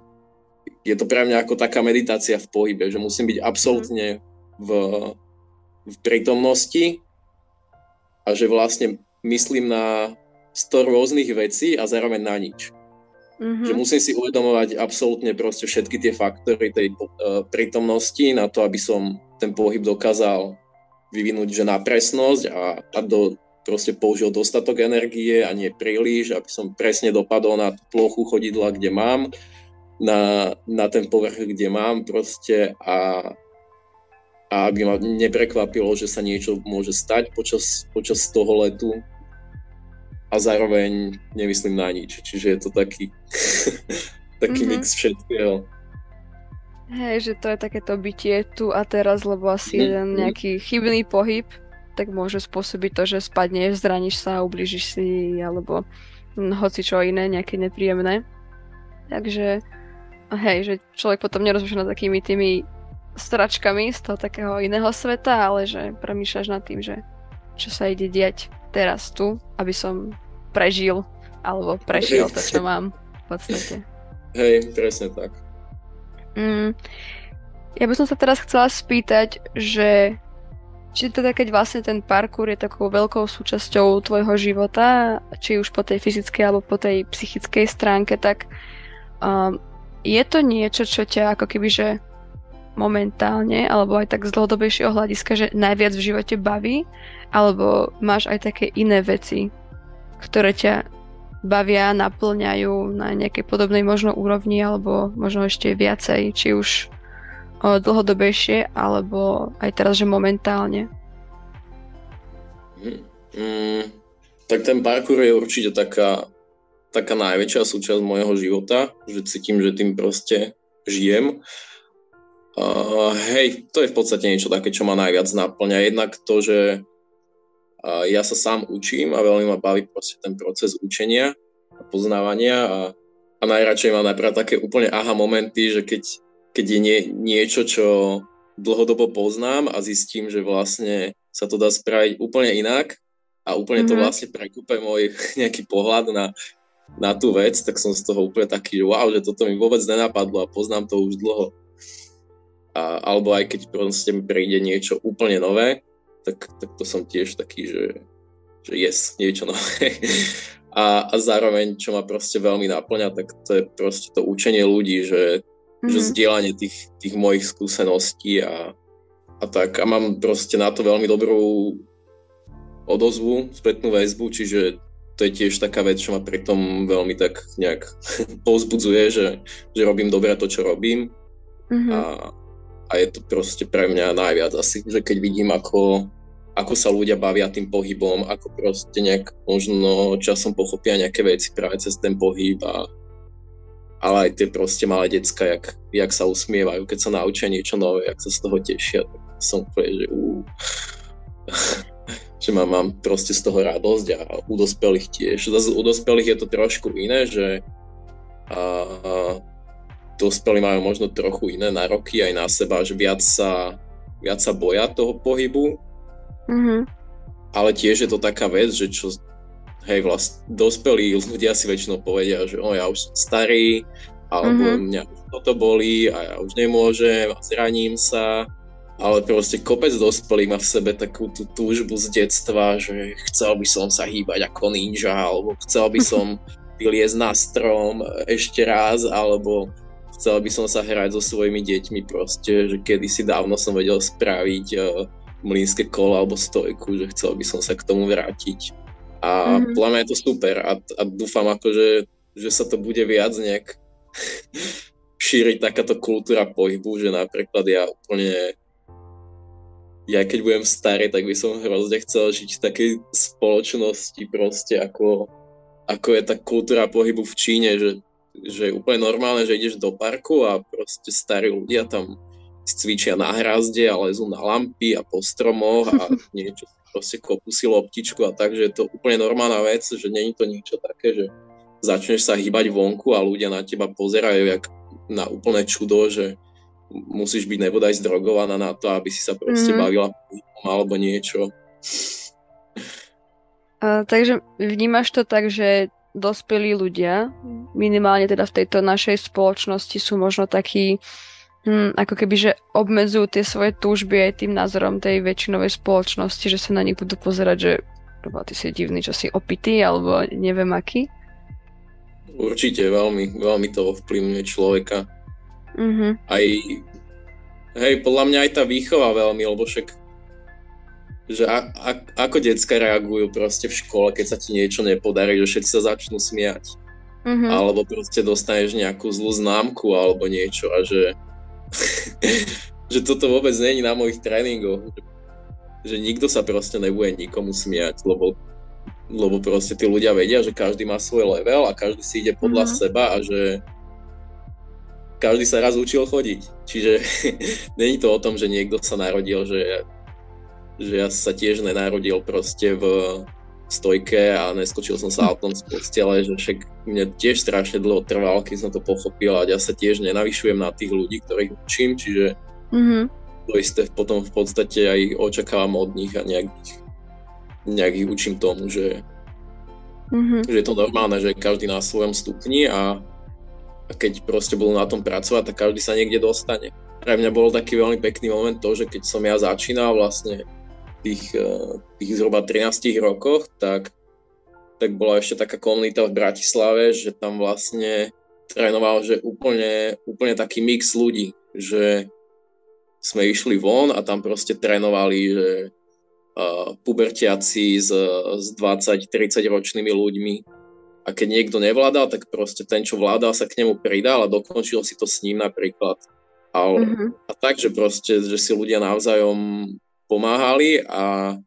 je to pre mňa ako taká meditácia v pohybe, že musím byť absolútne v, v prítomnosti a že vlastne myslím na 100 rôznych vecí a zároveň na nič. Mm-hmm. Že musím si uvedomovať absolútne proste všetky tie faktory tej uh, prítomnosti na to, aby som ten pohyb dokázal vyvinúť že na presnosť a, a do, proste použil dostatok energie a nie príliš, aby som presne dopadol na plochu chodidla, kde mám, na, na ten povrch, kde mám proste a, a aby ma neprekvapilo, že sa niečo môže stať počas, počas toho letu a zároveň nemyslím na nič. Čiže je to taký, taký mm-hmm. mix všetkého. Hej, že to je takéto bytie tu a teraz, lebo asi mm-hmm. jeden nejaký chybný pohyb tak môže spôsobiť to, že spadneš, zraníš sa, ubližíš si, alebo hoci čo iné, nejaké nepríjemné. Takže hej, že človek potom nerozmýšľa nad takými tými stračkami z toho takého iného sveta, ale že premýšľaš nad tým, že čo sa ide diať teraz tu, aby som prežil alebo prešiel to, čo mám v podstate. Hej, presne tak. Mm, ja by som sa teraz chcela spýtať, že či teda keď vlastne ten parkour je takou veľkou súčasťou tvojho života, či už po tej fyzickej alebo po tej psychickej stránke, tak um, je to niečo, čo ťa ako keby, že momentálne, alebo aj tak z dlhodobejšieho hľadiska, že najviac v živote baví, alebo máš aj také iné veci, ktoré ťa bavia, naplňajú na nejakej podobnej možno úrovni, alebo možno ešte viacej, či už dlhodobejšie, alebo aj teraz, že momentálne. Mm, tak ten parkour je určite taká, taká najväčšia súčasť môjho života, že cítim, že tým proste žijem Uh, hej, to je v podstate niečo také, čo ma najviac naplňa. Jednak to, že uh, ja sa sám učím a veľmi ma baví proste ten proces učenia a poznávania a, a najradšej mám najprv také úplne aha momenty, že keď, keď je nie, niečo, čo dlhodobo poznám a zistím, že vlastne sa to dá spraviť úplne inak a úplne mm-hmm. to mhm. vlastne prekúpe môj nejaký pohľad na, na tú vec, tak som z toho úplne taký, že wow, že toto mi vôbec nenapadlo a poznám to už dlho a, alebo aj keď proste mi príde niečo úplne nové, tak, tak to som tiež taký, že, že yes, niečo nové. A, a zároveň, čo ma proste veľmi naplňa, tak to je proste to učenie ľudí, že, mm-hmm. že mhm. zdieľanie tých, tých mojich skúseností a, a tak. A mám proste na to veľmi dobrú odozvu, spätnú väzbu, čiže to je tiež taká vec, čo ma pri tom veľmi tak nejak povzbudzuje, že, že robím dobre to, čo robím. Mm-hmm. A, a je to proste pre mňa najviac asi, že keď vidím, ako, ako sa ľudia bavia tým pohybom, ako proste nejak možno časom pochopia nejaké veci práve cez ten pohyb a ale aj tie proste malé decka, jak, jak sa usmievajú, keď sa naučia niečo nové, jak sa z toho tešia, tak som úplne, že že mám, mám proste z toho radosť a u dospelých tiež. Zase u dospelých je to trošku iné, že a, dospelí majú možno trochu iné nároky aj na seba, že viac sa, viac sa boja toho pohybu. Mm-hmm. Ale tiež je to taká vec, že čo, hej, vlast, dospelí ľudia si väčšinou povedia, že o, ja už som starý, alebo mm-hmm. mňa toto bolí a ja už nemôžem a zraním sa. Ale proste kopec dospelých má v sebe takú tú túžbu z detstva, že chcel by som sa hýbať ako ninja, alebo chcel by som vyliezť na strom ešte raz, alebo chcel by som sa hrať so svojimi deťmi proste, že kedysi dávno som vedel spraviť uh, mlínske kolo alebo stojku, že chcel by som sa k tomu vrátiť. A mm-hmm. podľa mňa je to super a, a dúfam akože že sa to bude viac nejak šíriť takáto kultúra pohybu, že napríklad ja úplne ja keď budem starý, tak by som hrozne chcel žiť v takej spoločnosti proste ako, ako je tá kultúra pohybu v Číne, že, že je úplne normálne, že ideš do parku a proste starí ľudia tam cvičia na hrazde a lezú na lampy a po stromoch a niečo proste kopú si loptičku a tak, že je to úplne normálna vec, že není to niečo také, že začneš sa hýbať vonku a ľudia na teba pozerajú jak na úplné čudo, že musíš byť nebodaj zdrogovaná na to, aby si sa proste mm. bavila alebo niečo. A, takže vnímaš to tak, že dospelí ľudia, minimálne teda v tejto našej spoločnosti sú možno takí, hm, ako keby, že obmedzujú tie svoje túžby aj tým názorom tej väčšinovej spoločnosti, že sa na nich budú pozerať, že ty si divný, čo si opitý, alebo neviem aký. Určite, veľmi, veľmi to ovplyvňuje človeka. Mm-hmm. Aj, hej, podľa mňa aj tá výchova veľmi, lebo však že a, a, ako decka reagujú proste v škole, keď sa ti niečo nepodarí, že všetci sa začnú smiať. Mm-hmm. Alebo proste dostaneš nejakú zlú známku alebo niečo a že že toto vôbec není na mojich tréningoch. Že nikto sa proste nebude nikomu smiať, lebo lebo proste tí ľudia vedia, že každý má svoj level a každý si ide podľa mm-hmm. seba a že každý sa raz učil chodiť. Čiže není to o tom, že niekto sa narodil, že, že ja sa tiež nenarodil proste v stojke a neskočil som sa autom z postele, že však mne tiež strašne dlho trvalo, keď som to pochopil a ja sa tiež nenavyšujem na tých ľudí, ktorých učím, čiže mm-hmm. to isté potom v podstate aj očakávam od nich a nejak nejak ich učím tomu, že, mm-hmm. že je to normálne, že každý na svojom stupni a a keď proste budú na tom pracovať, tak každý sa niekde dostane. Pre mňa bol taký veľmi pekný moment to, že keď som ja začínal vlastne tých, eh, tých zhruba 13 rokoch, tak, tak bola ešte taká komunita v Bratislave, že tam vlastne trénoval, že úplne, úplne taký mix ľudí, že sme išli von a tam proste trénovali, že uh, pubertiaci s, s 20-30 ročnými ľuďmi, a keď niekto nevládal, tak proste ten, čo vládal, sa k nemu pridal a dokončil si to s ním napríklad. A, mm-hmm. a tak, že proste, že si ľudia navzájom pomáhali a,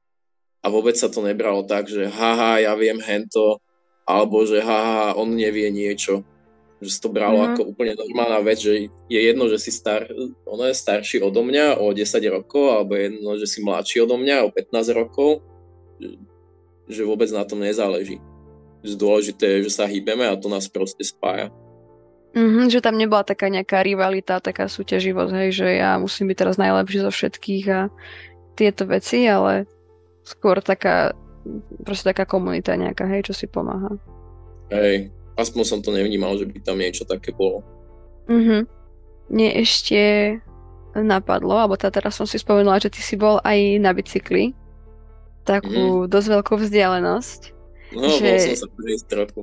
a vôbec sa to nebralo tak, že haha, ja viem hento, alebo že haha, on nevie niečo. Že sa to bralo mm-hmm. ako úplne normálna vec, že je jedno, že si star, ono je starší odo mňa o 10 rokov, alebo je jedno, že si mladší odo mňa o 15 rokov, že, že vôbec na tom nezáleží že dôležité je, že sa hýbeme a to nás proste spája. Mm-hmm, že tam nebola taká nejaká rivalita, taká súťaživosť, hej, že ja musím byť teraz najlepší zo všetkých a tieto veci, ale skôr taká, proste taká komunita nejaká, hej, čo si pomáha. Hej, aspoň som to nevnímal, že by tam niečo také bolo. Mhm. Mne ešte napadlo, alebo tá teraz som si spomenula, že ty si bol aj na bicykli, takú mm. dosť veľkú vzdialenosť. No, že, bol som sa prejsť trochu.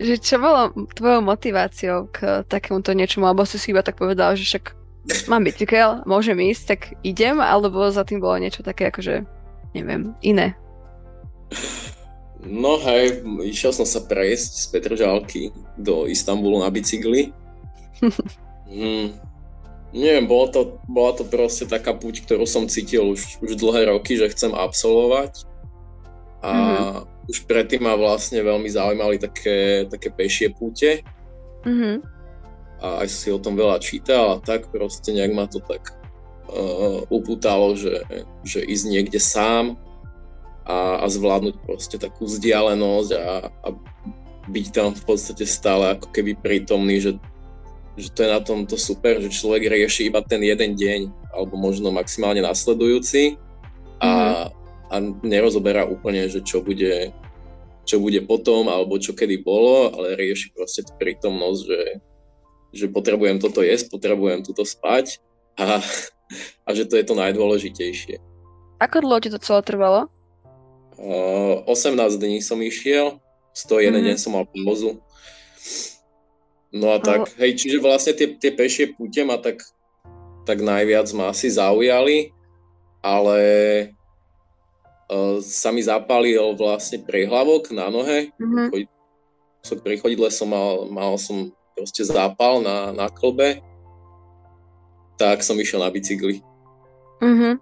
Že čo bolo tvojou motiváciou k takémuto niečomu, alebo si si iba tak povedal, že však mám bicykel, môžem ísť, tak idem, alebo za tým bolo niečo také akože, neviem, iné? No hej, išiel som sa prejsť z Petržalky do Istanbulu na bicykli. hmm. Neviem, bolo to, bola to proste taká púť, ktorú som cítil už, už dlhé roky, že chcem absolvovať. A mm-hmm už predtým ma vlastne veľmi zaujímali také, také pešie púte. Mm-hmm. A aj si o tom veľa čítal a tak proste nejak ma to tak uh, upútalo, že, že ísť niekde sám a, a zvládnuť proste takú vzdialenosť a, a byť tam v podstate stále ako keby prítomný, že, že to je na tomto super, že človek rieši iba ten jeden deň alebo možno maximálne nasledujúci a, mm-hmm a nerozoberá úplne, že čo bude, čo bude potom alebo čo kedy bolo, ale rieši proste tú prítomnosť, že, že potrebujem toto jesť, potrebujem túto spať a, a že to je to najdôležitejšie. Ako dlho ti to celé trvalo? Uh, 18 dní som išiel, 101 mm-hmm. deň som mal pauzu. No a tak, oh. hej, čiže vlastne tie, tie pešie púte ma tak, tak najviac ma asi zaujali, ale sa mi zapálil vlastne prehlavok na nohe. Mm-hmm. pri chodidle som mal, mal som proste zápal na, na klbe, tak som išiel na bicykli. Uh-huh.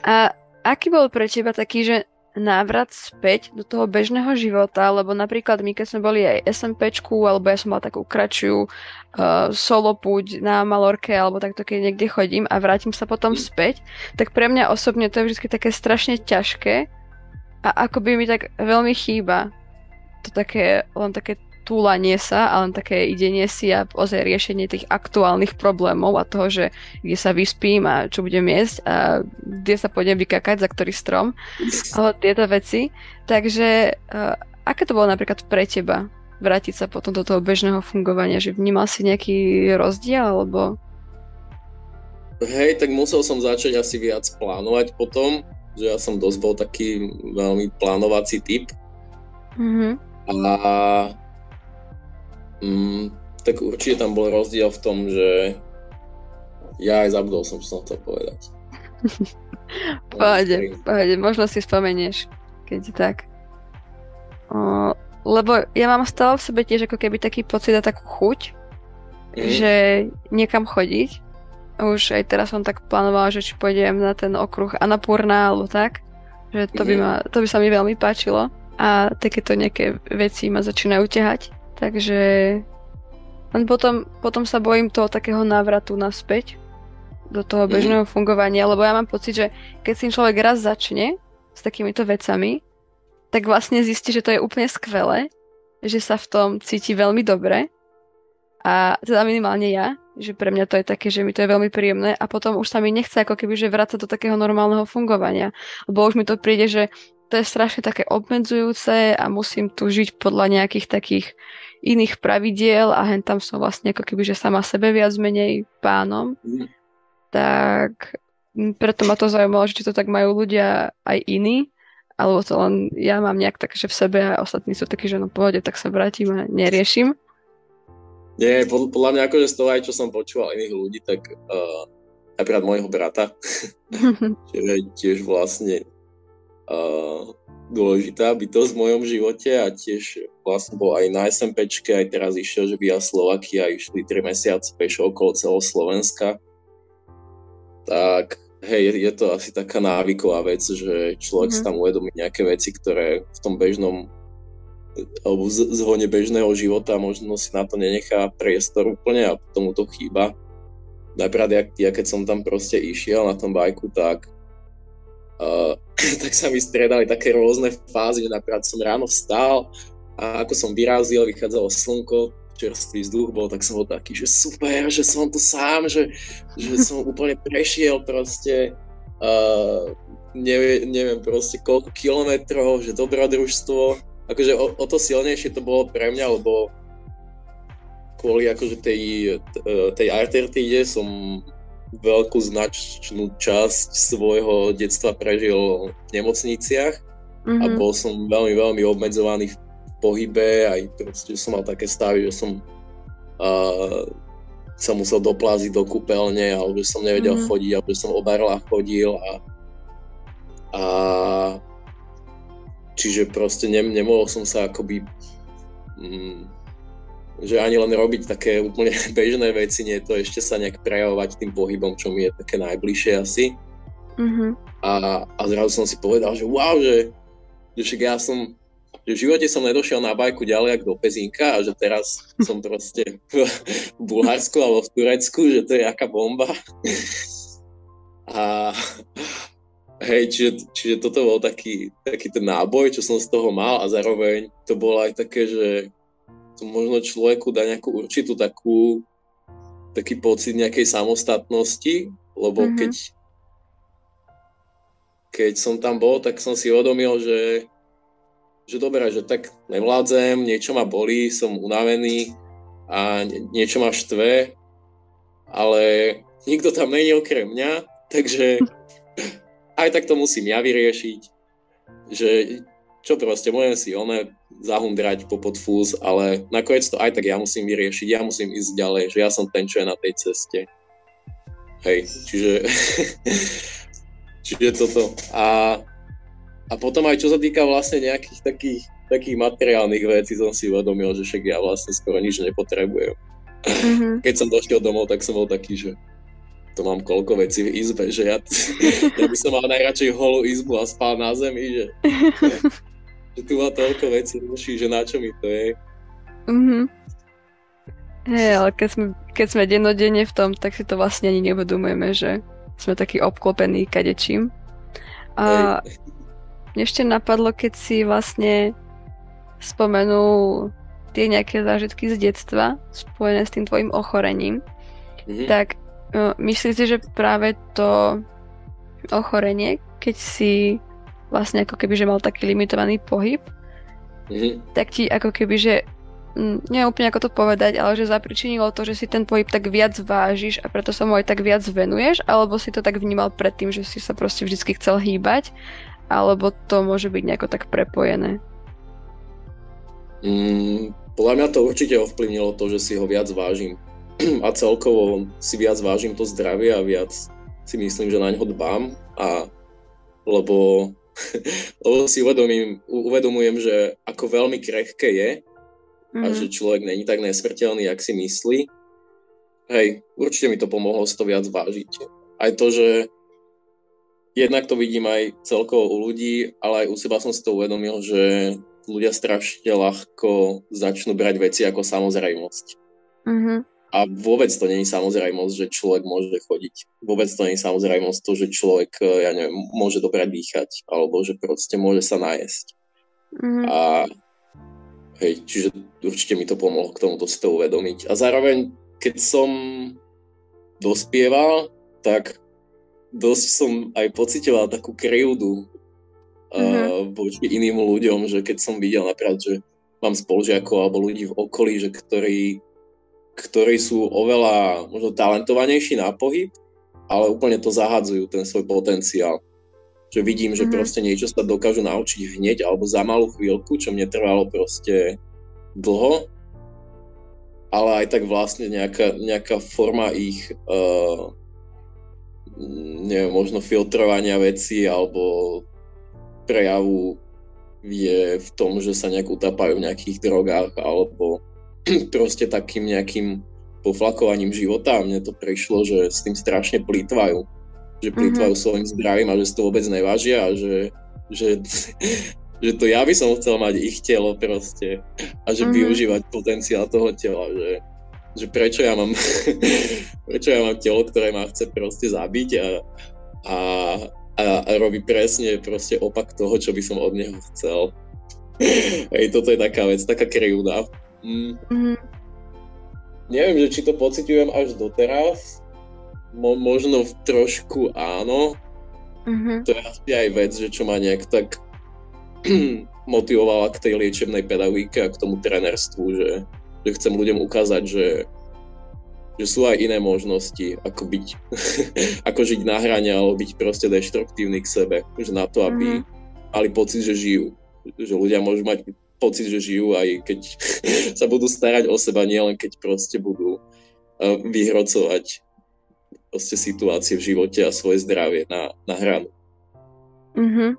A aký bol pre teba taký, že návrat späť do toho bežného života, lebo napríklad my, keď sme boli aj SMPčku, alebo ja som mala takú kratšiu uh, solo púť na Malorke, alebo takto, keď niekde chodím a vrátim sa potom späť, tak pre mňa osobne to je vždy také strašne ťažké a ako by mi tak veľmi chýba to také, len také túlanie sa a len také idenie si a ozaj riešenie tých aktuálnych problémov a toho, že kde sa vyspím a čo budem jesť a kde sa pôjdem vykakať, za ktorý strom a tieto veci. Takže uh, aké to bolo napríklad pre teba vrátiť sa potom do toho bežného fungovania, že vnímal si nejaký rozdiel alebo... Hej, tak musel som začať asi viac plánovať potom, že ja som dosť bol taký veľmi plánovací typ. Mm-hmm. A Mm, tak určite tam bol rozdiel v tom, že ja aj zabudol som, čo som chcel povedať. pohode, pohode, možno si spomenieš, keď tak. O, lebo ja mám stále v sebe tiež ako keby taký pocit a takú chuť, mm. že niekam chodiť. Už aj teraz som tak plánovala, že či pôjdem na ten okruh Anapurna alebo tak. Že to, mm. by, mhm. ma, to by sa mi veľmi páčilo. A takéto nejaké veci ma začínajú ťahať. Takže len potom, potom sa bojím toho takého návratu naspäť do toho mhm. bežného mm. fungovania, lebo ja mám pocit, že keď si človek raz začne s takýmito vecami, tak vlastne zistí, že to je úplne skvelé, že sa v tom cíti veľmi dobre a teda minimálne ja, že pre mňa to je také, že mi to je veľmi príjemné a potom už sa mi nechce ako keby, že vrácať do takého normálneho fungovania, lebo už mi to príde, že to je strašne také obmedzujúce a musím tu žiť podľa nejakých takých iných pravidiel a hen tam som vlastne ako keby, že sama sebe viac menej pánom. Mm. Tak preto ma to zaujímalo, že či to tak majú ľudia aj iní, alebo to len ja mám nejak tak, že v sebe a ostatní sú takí, že no pohode, tak sa vrátim a neriešim. Nie, pod, podľa mňa akože z toho aj, čo som počúval iných ľudí, tak uh, napríklad môjho brata, že tiež vlastne uh, dôležitá bytosť v mojom živote a tiež vlastne bol aj na SMPčke, aj teraz išiel, že via Slovakia išli 3 mesiace pešo okolo celého Slovenska. Tak hej, je to asi taká návyková vec, že človek mm-hmm. si tam uvedomí nejaké veci, ktoré v tom bežnom alebo v zhone bežného života možno si na to nenechá priestor úplne a tomu to chýba. Najprv, ja, ja keď som tam proste išiel na tom bajku, tak uh, tak sa mi striedali také rôzne fázy, že napríklad som ráno vstal a ako som vyrazil, vychádzalo slnko, čerstvý vzduch bol, tak som bol taký, že super, že som tu sám, že, že som úplne prešiel proste uh, nevie, neviem proste koľko kilometrov, že dobrodružstvo, akože o, o to silnejšie to bolo pre mňa, lebo kvôli akože tej, tej Artertíde som veľkú značnú časť svojho detstva prežil v nemocniciach mm-hmm. a mhm. bol som veľmi, veľmi obmedzovaný v pohybe, aj proste som mal také stavy, že som uh, sa musel dopláziť do kúpeľne, alebo že som nevedel mm-hmm. chodiť, alebo že som o barlách chodil a, a čiže proste ne, nemohol som sa akoby mm, že ani len robiť také úplne bežné veci, nie to ešte sa nejak prejavovať tým pohybom, čo mi je také najbližšie asi. Mm-hmm. A, a zrazu som si povedal, že wow, že, že však ja som že v živote som nedošiel na bajku ďalej ako do Pezinka a že teraz som proste v, v Bulharsku alebo v Turecku, že to je aká bomba. A hej, čiže, čiže toto bol taký, taký ten náboj, čo som z toho mal a zároveň to bolo aj také, že to možno človeku dá nejakú určitú takú taký pocit nejakej samostatnosti, lebo mm-hmm. keď keď som tam bol, tak som si uvedomil, že že dobre, že tak nevládzem, niečo ma bolí, som unavený a niečo ma štve, ale nikto tam není okrem mňa, takže aj tak to musím ja vyriešiť, že čo proste, môžem si one zahundrať po podfúz, ale nakoniec to aj tak ja musím vyriešiť, ja musím ísť ďalej, že ja som ten, čo je na tej ceste. Hej, čiže, čiže toto. A a potom aj čo sa týka vlastne nejakých takých, takých materiálnych vecí, som si uvedomil, že však ja vlastne skoro nič nepotrebujem. Mm-hmm. Keď som došiel domov, tak som bol taký, že to mám koľko vecí v izbe, že ja, ja by som mal najradšej holú izbu a spal na zemi, že, že tu má toľko vecí ruší, že na čo mi to je. Mm-hmm. Hej, ale keď sme, keď sme dennodenne v tom, tak si to vlastne ani nevedomujeme, že sme takí obklopení kadečím. A mne ešte napadlo, keď si vlastne spomenul tie nejaké zážitky z detstva spojené s tým tvojim ochorením, mm-hmm. tak uh, myslíš si, že práve to ochorenie, keď si vlastne ako keby, že mal taký limitovaný pohyb, mm-hmm. tak ti ako keby, že mm, neviem úplne ako to povedať, ale že zapričinilo to, že si ten pohyb tak viac vážiš a preto sa mu aj tak viac venuješ, alebo si to tak vnímal predtým, že si sa proste vždy chcel hýbať, alebo to môže byť nejako tak prepojené? Mm, podľa mňa to určite ovplyvnilo to, že si ho viac vážim. A celkovo si viac vážim to zdravie a viac si myslím, že na ňo dbám. A lebo, lebo si uvedomím, uvedomujem, že ako veľmi krehké je mm-hmm. a mhm. že človek není tak nesmrteľný, jak si myslí. Hej, určite mi to pomohlo si to viac vážiť. Aj to, že jednak to vidím aj celkovo u ľudí, ale aj u seba som si to uvedomil, že ľudia strašne ľahko začnú brať veci ako samozrejmosť. Mm-hmm. A vôbec to je samozrejmosť, že človek môže chodiť. Vôbec to je samozrejmosť to, že človek, e, ja neviem, môže dobre dýchať, alebo že proste môže sa najesť. Mm-hmm. A hej, čiže určite mi to pomohlo k tomuto si to uvedomiť. A zároveň, keď som dospieval, tak dosť som aj pocitoval takú krivdu uh-huh. voči iným ľuďom, že keď som videl napríklad, že mám spolužiakov alebo ľudí v okolí, že ktorí, ktorí sú oveľa možno talentovanejší na pohyb, ale úplne to zahadzujú, ten svoj potenciál. Že vidím, že mm-hmm. proste niečo sa dokážu naučiť hneď alebo za malú chvíľku, čo mne trvalo proste dlho, ale aj tak vlastne nejaká, nejaká forma ich uh, neviem, možno filtrovania vecí alebo prejavu je v tom, že sa nejak utápajú v nejakých drogách alebo proste takým nejakým poflakovaním života a mne to prišlo, že s tým strašne plýtvajú. Že plýtvajú mm-hmm. svojim zdravím a že si to vôbec nevážia a že, že, že to ja by som chcel mať ich telo proste a že mm-hmm. využívať potenciál toho tela, že, že prečo ja mám prečo ja mám telo, ktoré ma chce proste zabiť a, a, a, a robí presne proste opak toho, čo by som od neho chcel. Hej, toto je taká vec, taká krivda. Mm. Mm-hmm. Neviem, že či to pociťujem až doteraz. Mo, možno trošku áno. Mm-hmm. To je asi aj vec, že čo ma nejak tak motivovala k tej liečebnej pedagogike a k tomu trenerstvu, že, že chcem ľuďom ukázať, že že sú aj iné možnosti, ako byť, ako žiť na hrane, alebo byť proste deštruktívny k sebe, že na to, aby mm-hmm. mali pocit, že žijú. Že ľudia môžu mať pocit, že žijú aj keď sa budú starať o seba, nielen keď proste budú uh, vyhrocovať proste situácie v živote a svoje zdravie na, na hranu. Mm-hmm.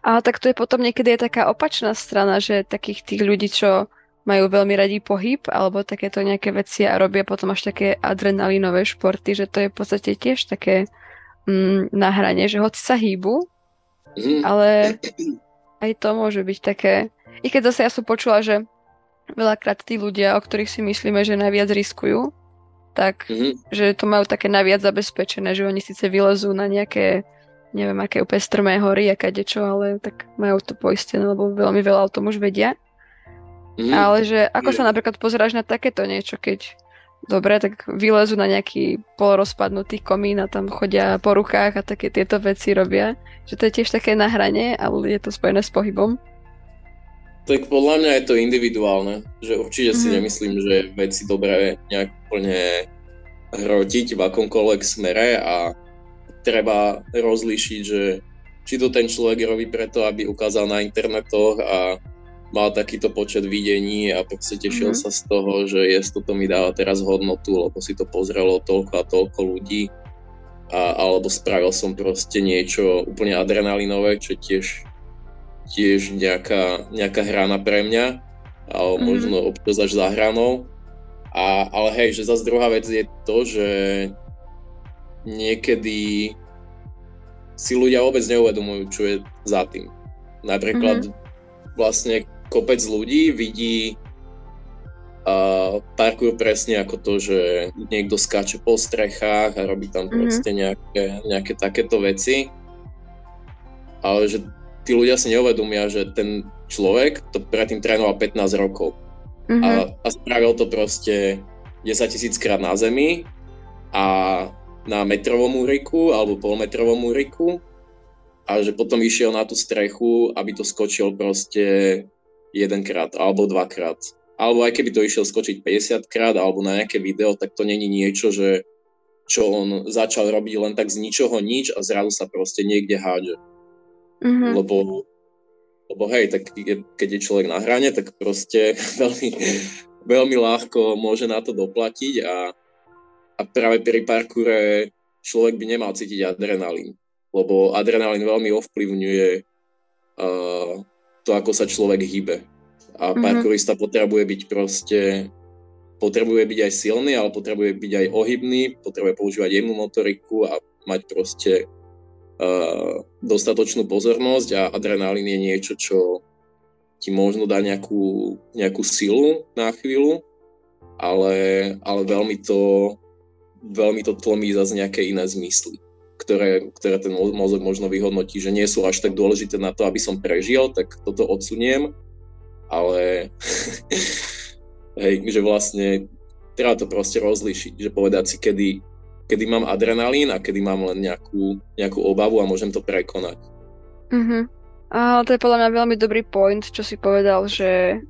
Ale tak to je potom niekedy je taká opačná strana, že takých tých ľudí, čo majú veľmi radi pohyb alebo takéto nejaké veci a robia potom až také adrenalinové športy, že to je v podstate tiež také mm, na hrane, že hoci sa hýbu, mm. ale aj to môže byť také... I keď zase ja som počula, že veľakrát tí ľudia, o ktorých si myslíme, že najviac riskujú, tak mm. že to majú také najviac zabezpečené, že oni síce vylezú na nejaké neviem, aké úplne strmé hory a kadečo, ale tak majú to poistené, lebo veľmi veľa o tom už vedia. Mm. Ale že ako sa napríklad pozeráš na takéto niečo, keď dobre, tak vylezú na nejaký polorozpadnutý komín a tam chodia po rukách a také tieto veci robia. Že to je tiež také na hrane, ale je to spojené s pohybom. Tak podľa mňa je to individuálne, že určite si mhm. nemyslím, že veci dobré nejak úplne hrotiť v akomkoľvek smere a treba rozlíšiť, že či to ten človek robí preto, aby ukázal na internetoch a mal takýto počet videní a proste tešil mm-hmm. sa z toho, že jest to mi dáva teraz hodnotu, lebo si to pozrelo toľko a toľko ľudí. A, alebo spravil som proste niečo úplne adrenalinové, čo tiež tiež nejaká, nejaká hrana pre mňa, alebo mm-hmm. možno občas až za hranou. A, ale hej, že zase druhá vec je to, že niekedy si ľudia vôbec neuvedomujú, čo je za tým. Napríklad mm-hmm. vlastne kopec ľudí vidí uh, parkour presne ako to, že niekto skáče po strechách a robí tam mm-hmm. proste nejaké, nejaké takéto veci. Ale že tí ľudia si neuvedomia, že ten človek to predtým trénoval 15 rokov. Mm-hmm. A, a spravil to proste 10 tisíc krát na zemi a na metrovom úriku alebo polmetrovom úriku a že potom išiel na tú strechu, aby to skočil proste jedenkrát alebo dvakrát. Alebo aj keby to išiel skočiť 50 krát alebo na nejaké video, tak to není niečo, že čo on začal robiť len tak z ničoho nič a zrazu sa proste niekde hádže. Mm-hmm. Lebo, lebo hej, tak je, keď je človek na hrane, tak proste veľmi, veľmi ľahko môže na to doplatiť a, a práve pri parkoure človek by nemal cítiť adrenalín, lebo adrenalín veľmi ovplyvňuje uh, to, ako sa človek hýbe. A mm-hmm. parkourista potrebuje byť proste, potrebuje byť aj silný, ale potrebuje byť aj ohybný, potrebuje používať jemnú motoriku a mať proste dostatočnú pozornosť a adrenalín je niečo, čo ti možno dá nejakú, nejakú silu na chvíľu, ale, ale veľmi to veľmi to tlmí zase nejaké iné zmysly, ktoré, ktoré ten mozog možno vyhodnotí, že nie sú až tak dôležité na to, aby som prežil, tak toto odsuniem ale hej, že vlastne treba to proste rozlišiť, že povedať si, kedy, kedy mám adrenalín a kedy mám len nejakú, nejakú obavu a môžem to prekonať. Uh-huh. A to je podľa mňa veľmi dobrý point, čo si povedal, že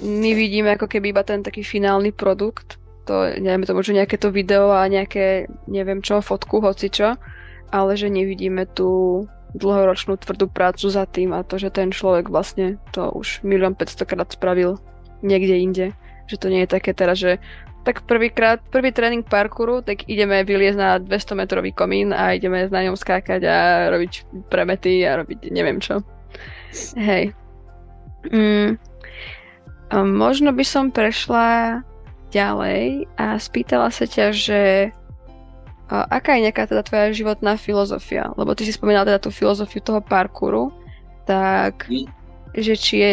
my vidíme ako keby iba ten taký finálny produkt, to, neviem, to možno nejaké to video a nejaké, neviem čo, fotku, hoci čo, ale že nevidíme tú dlhoročnú tvrdú prácu za tým a to, že ten človek vlastne to už milión 500 krát spravil niekde inde. Že to nie je také teraz, že tak prvýkrát, prvý tréning parkouru, tak ideme vyliezť na 200 metrový komín a ideme na ňom skákať a robiť premety a robiť neviem čo. Hej. Mm. A možno by som prešla ďalej a spýtala sa ťa, že a aká je nejaká teda tvoja životná filozofia? Lebo ty si spomínal teda tú filozofiu toho parkouru, tak mm. že či je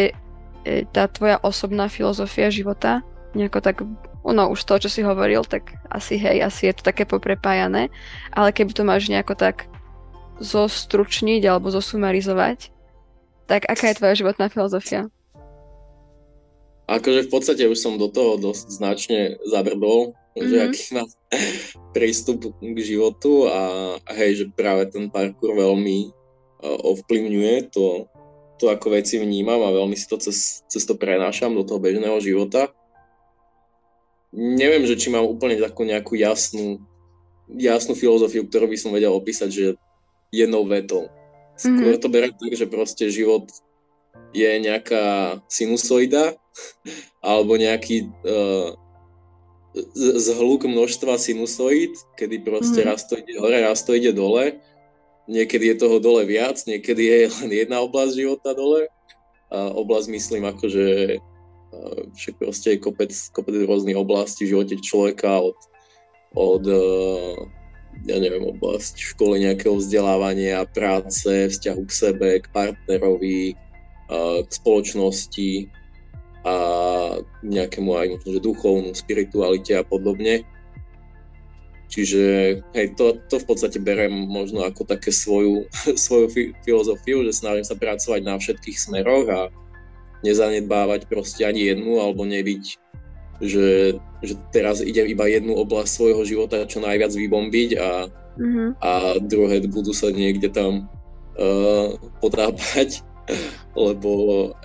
tá tvoja osobná filozofia života nejako tak, no už to, čo si hovoril, tak asi hej, asi je to také poprepájané, ale keby to máš nejako tak zostručniť alebo zosumarizovať, tak aká je tvoja životná filozofia? Akože v podstate už som do toho dosť značne zabrdol, mm-hmm. že aký má prístup k životu a, hej, že práve ten parkour veľmi uh, ovplyvňuje to, to, ako veci vnímam a veľmi si to cez, cez to prenášam do toho bežného života. Neviem, že či mám úplne takú nejakú jasnú, jasnú filozofiu, ktorú by som vedel opísať, že jednou vetou. Skôr mm-hmm. to beriem tak, že proste život je nejaká sinusoida alebo nejaký uh, zhluk množstva sinusoid, kedy proste mm. raz to ide hore, raz to ide dole. Niekedy je toho dole viac, niekedy je len jedna oblasť života dole. A oblasť myslím ako, že uh, však proste je kopec, kopec rôznych oblastí v živote človeka od, od uh, ja neviem, oblasť v škole nejakého vzdelávania, práce, vzťahu k sebe, k partnerovi, k spoločnosti a nejakému aj možno, že duchovnú spiritualite a podobne. Čiže hej, to, to v podstate berem možno ako také svoju, svoju fi- filozofiu, že snažím sa pracovať na všetkých smeroch a nezanedbávať proste ani jednu alebo nebyť, že, že teraz idem iba jednu oblasť svojho života čo najviac vybombiť a, mm-hmm. a druhé budú sa niekde tam uh, potápať lebo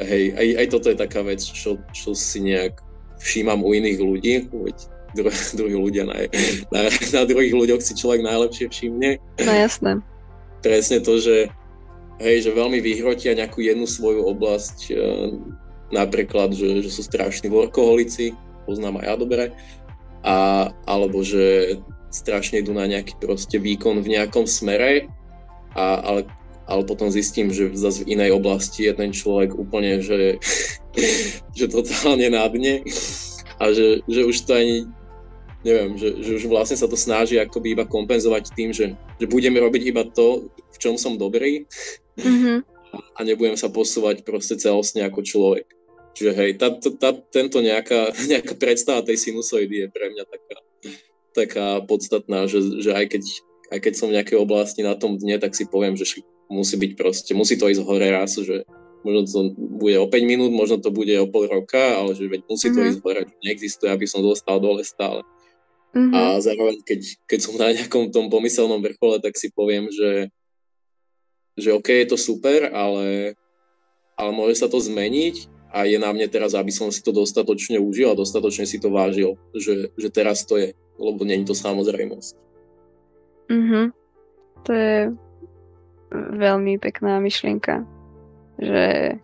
hej, aj, aj toto je taká vec, čo, čo si nejak všímam u iných ľudí, veď dru, druhí ľudia, na, na, na druhých ľuďoch si človek najlepšie všimne. No jasné. Presne to, že hej, že veľmi vyhrotia nejakú jednu svoju oblasť, e, napríklad, že, že sú strašní workoholici, poznám aj ja dobre, a, alebo že strašne idú na nejaký proste výkon v nejakom smere, a, ale ale potom zistím, že zase v inej oblasti je ten človek úplne, že, že totálne na dne a že, že už to ani neviem, že, že už vlastne sa to snaží akoby iba kompenzovať tým, že, že budem robiť iba to, v čom som dobrý mm-hmm. a nebudem sa posúvať proste celostne ako človek. Čiže hej, tá, tá, tento nejaká, nejaká predstava tej sinusoidy je pre mňa taká, taká podstatná, že, že aj, keď, aj keď som v nejakej oblasti na tom dne, tak si poviem, že musí byť proste, musí to ísť hore raz, že možno to bude o 5 minút, možno to bude o pol roka, ale že veď musí mm-hmm. to mhm. ísť hore, neexistuje, aby som dostal dole stále. Mm-hmm. A zároveň, keď, keď som na nejakom tom pomyselnom vrchole, tak si poviem, že, že OK, je to super, ale, ale môže sa to zmeniť a je na mne teraz, aby som si to dostatočne užil a dostatočne si to vážil, že, že teraz to je, lebo není to samozrejmosť. Mhm. To je veľmi pekná myšlienka. Že...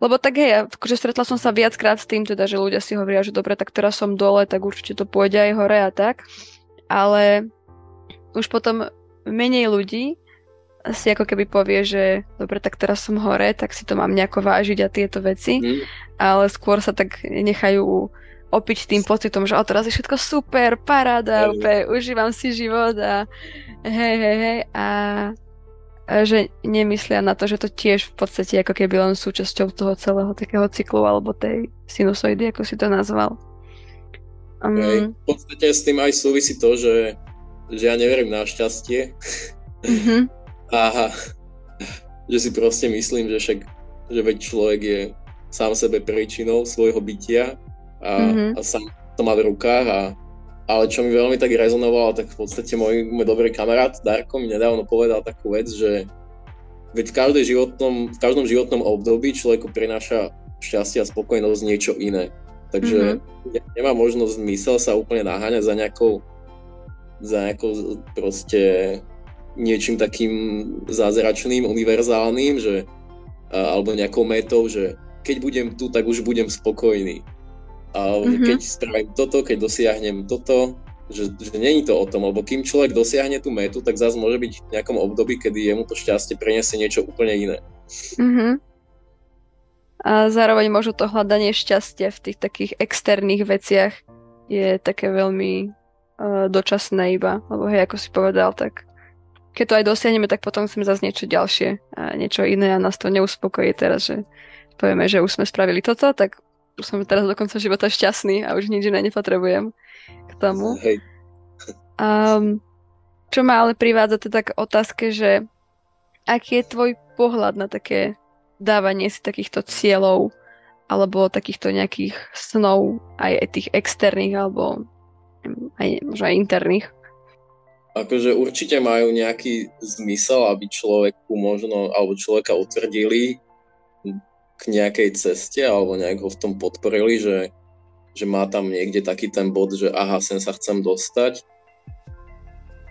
Lebo tak hej, akože stretla som sa viackrát s tým, teda, že ľudia si hovoria, že dobre, tak teraz som dole, tak určite to pôjde aj hore a tak. Ale už potom menej ľudí si ako keby povie, že dobre, tak teraz som hore, tak si to mám nejako vážiť a tieto veci. Mm. Ale skôr sa tak nechajú opiť tým pocitom, že o, teraz je všetko super, paráda, úplne užívam si život a hej, hej, hej. A že nemyslia na to, že to tiež v podstate ako keby len súčasťou toho celého takého cyklu alebo tej sinusoidy, ako si to nazval. Um, Hej, v podstate s tým aj súvisí to, že, že ja neverím na šťastie. Mm-hmm. a že si proste myslím, že však že veď človek je sám sebe príčinou svojho bytia a, mm-hmm. a sám to má v rukách a ale čo mi veľmi tak rezonovalo, tak v podstate môj, môj dobrý kamarát Darko mi nedávno povedal takú vec, že veď v, každej životnom, v každom životnom období človeku prináša šťastie a spokojnosť niečo iné. Takže mm-hmm. nemá možnosť zmysel sa úplne naháňať za nejakou za nejakou proste niečím takým zázračným, univerzálnym, že, alebo nejakou metou, že keď budem tu, tak už budem spokojný. A mm-hmm. keď spravím toto, keď dosiahnem toto, že, že není to o tom, lebo kým človek dosiahne tú metu, tak zase môže byť v nejakom období, kedy jemu to šťastie preniesie niečo úplne iné. Mm-hmm. A zároveň možno to hľadanie šťastia v tých takých externých veciach je také veľmi uh, dočasné iba, lebo hej, ako si povedal, tak keď to aj dosiahneme, tak potom chceme zase niečo ďalšie a niečo iné a nás to neuspokojí teraz, že povieme, že už sme spravili toto, tak som teraz do konca života šťastný a už nič iné nepotrebujem k tomu. Hej. Um, čo ma ale privádza teda k otázke, že aký je tvoj pohľad na také dávanie si takýchto cieľov alebo takýchto nejakých snov, aj tých externých alebo aj, možno aj interných? Akože určite majú nejaký zmysel, aby človeku možno, alebo človeka utvrdili k nejakej ceste alebo nejak ho v tom podporili, že, že má tam niekde taký ten bod, že aha, sem sa chcem dostať.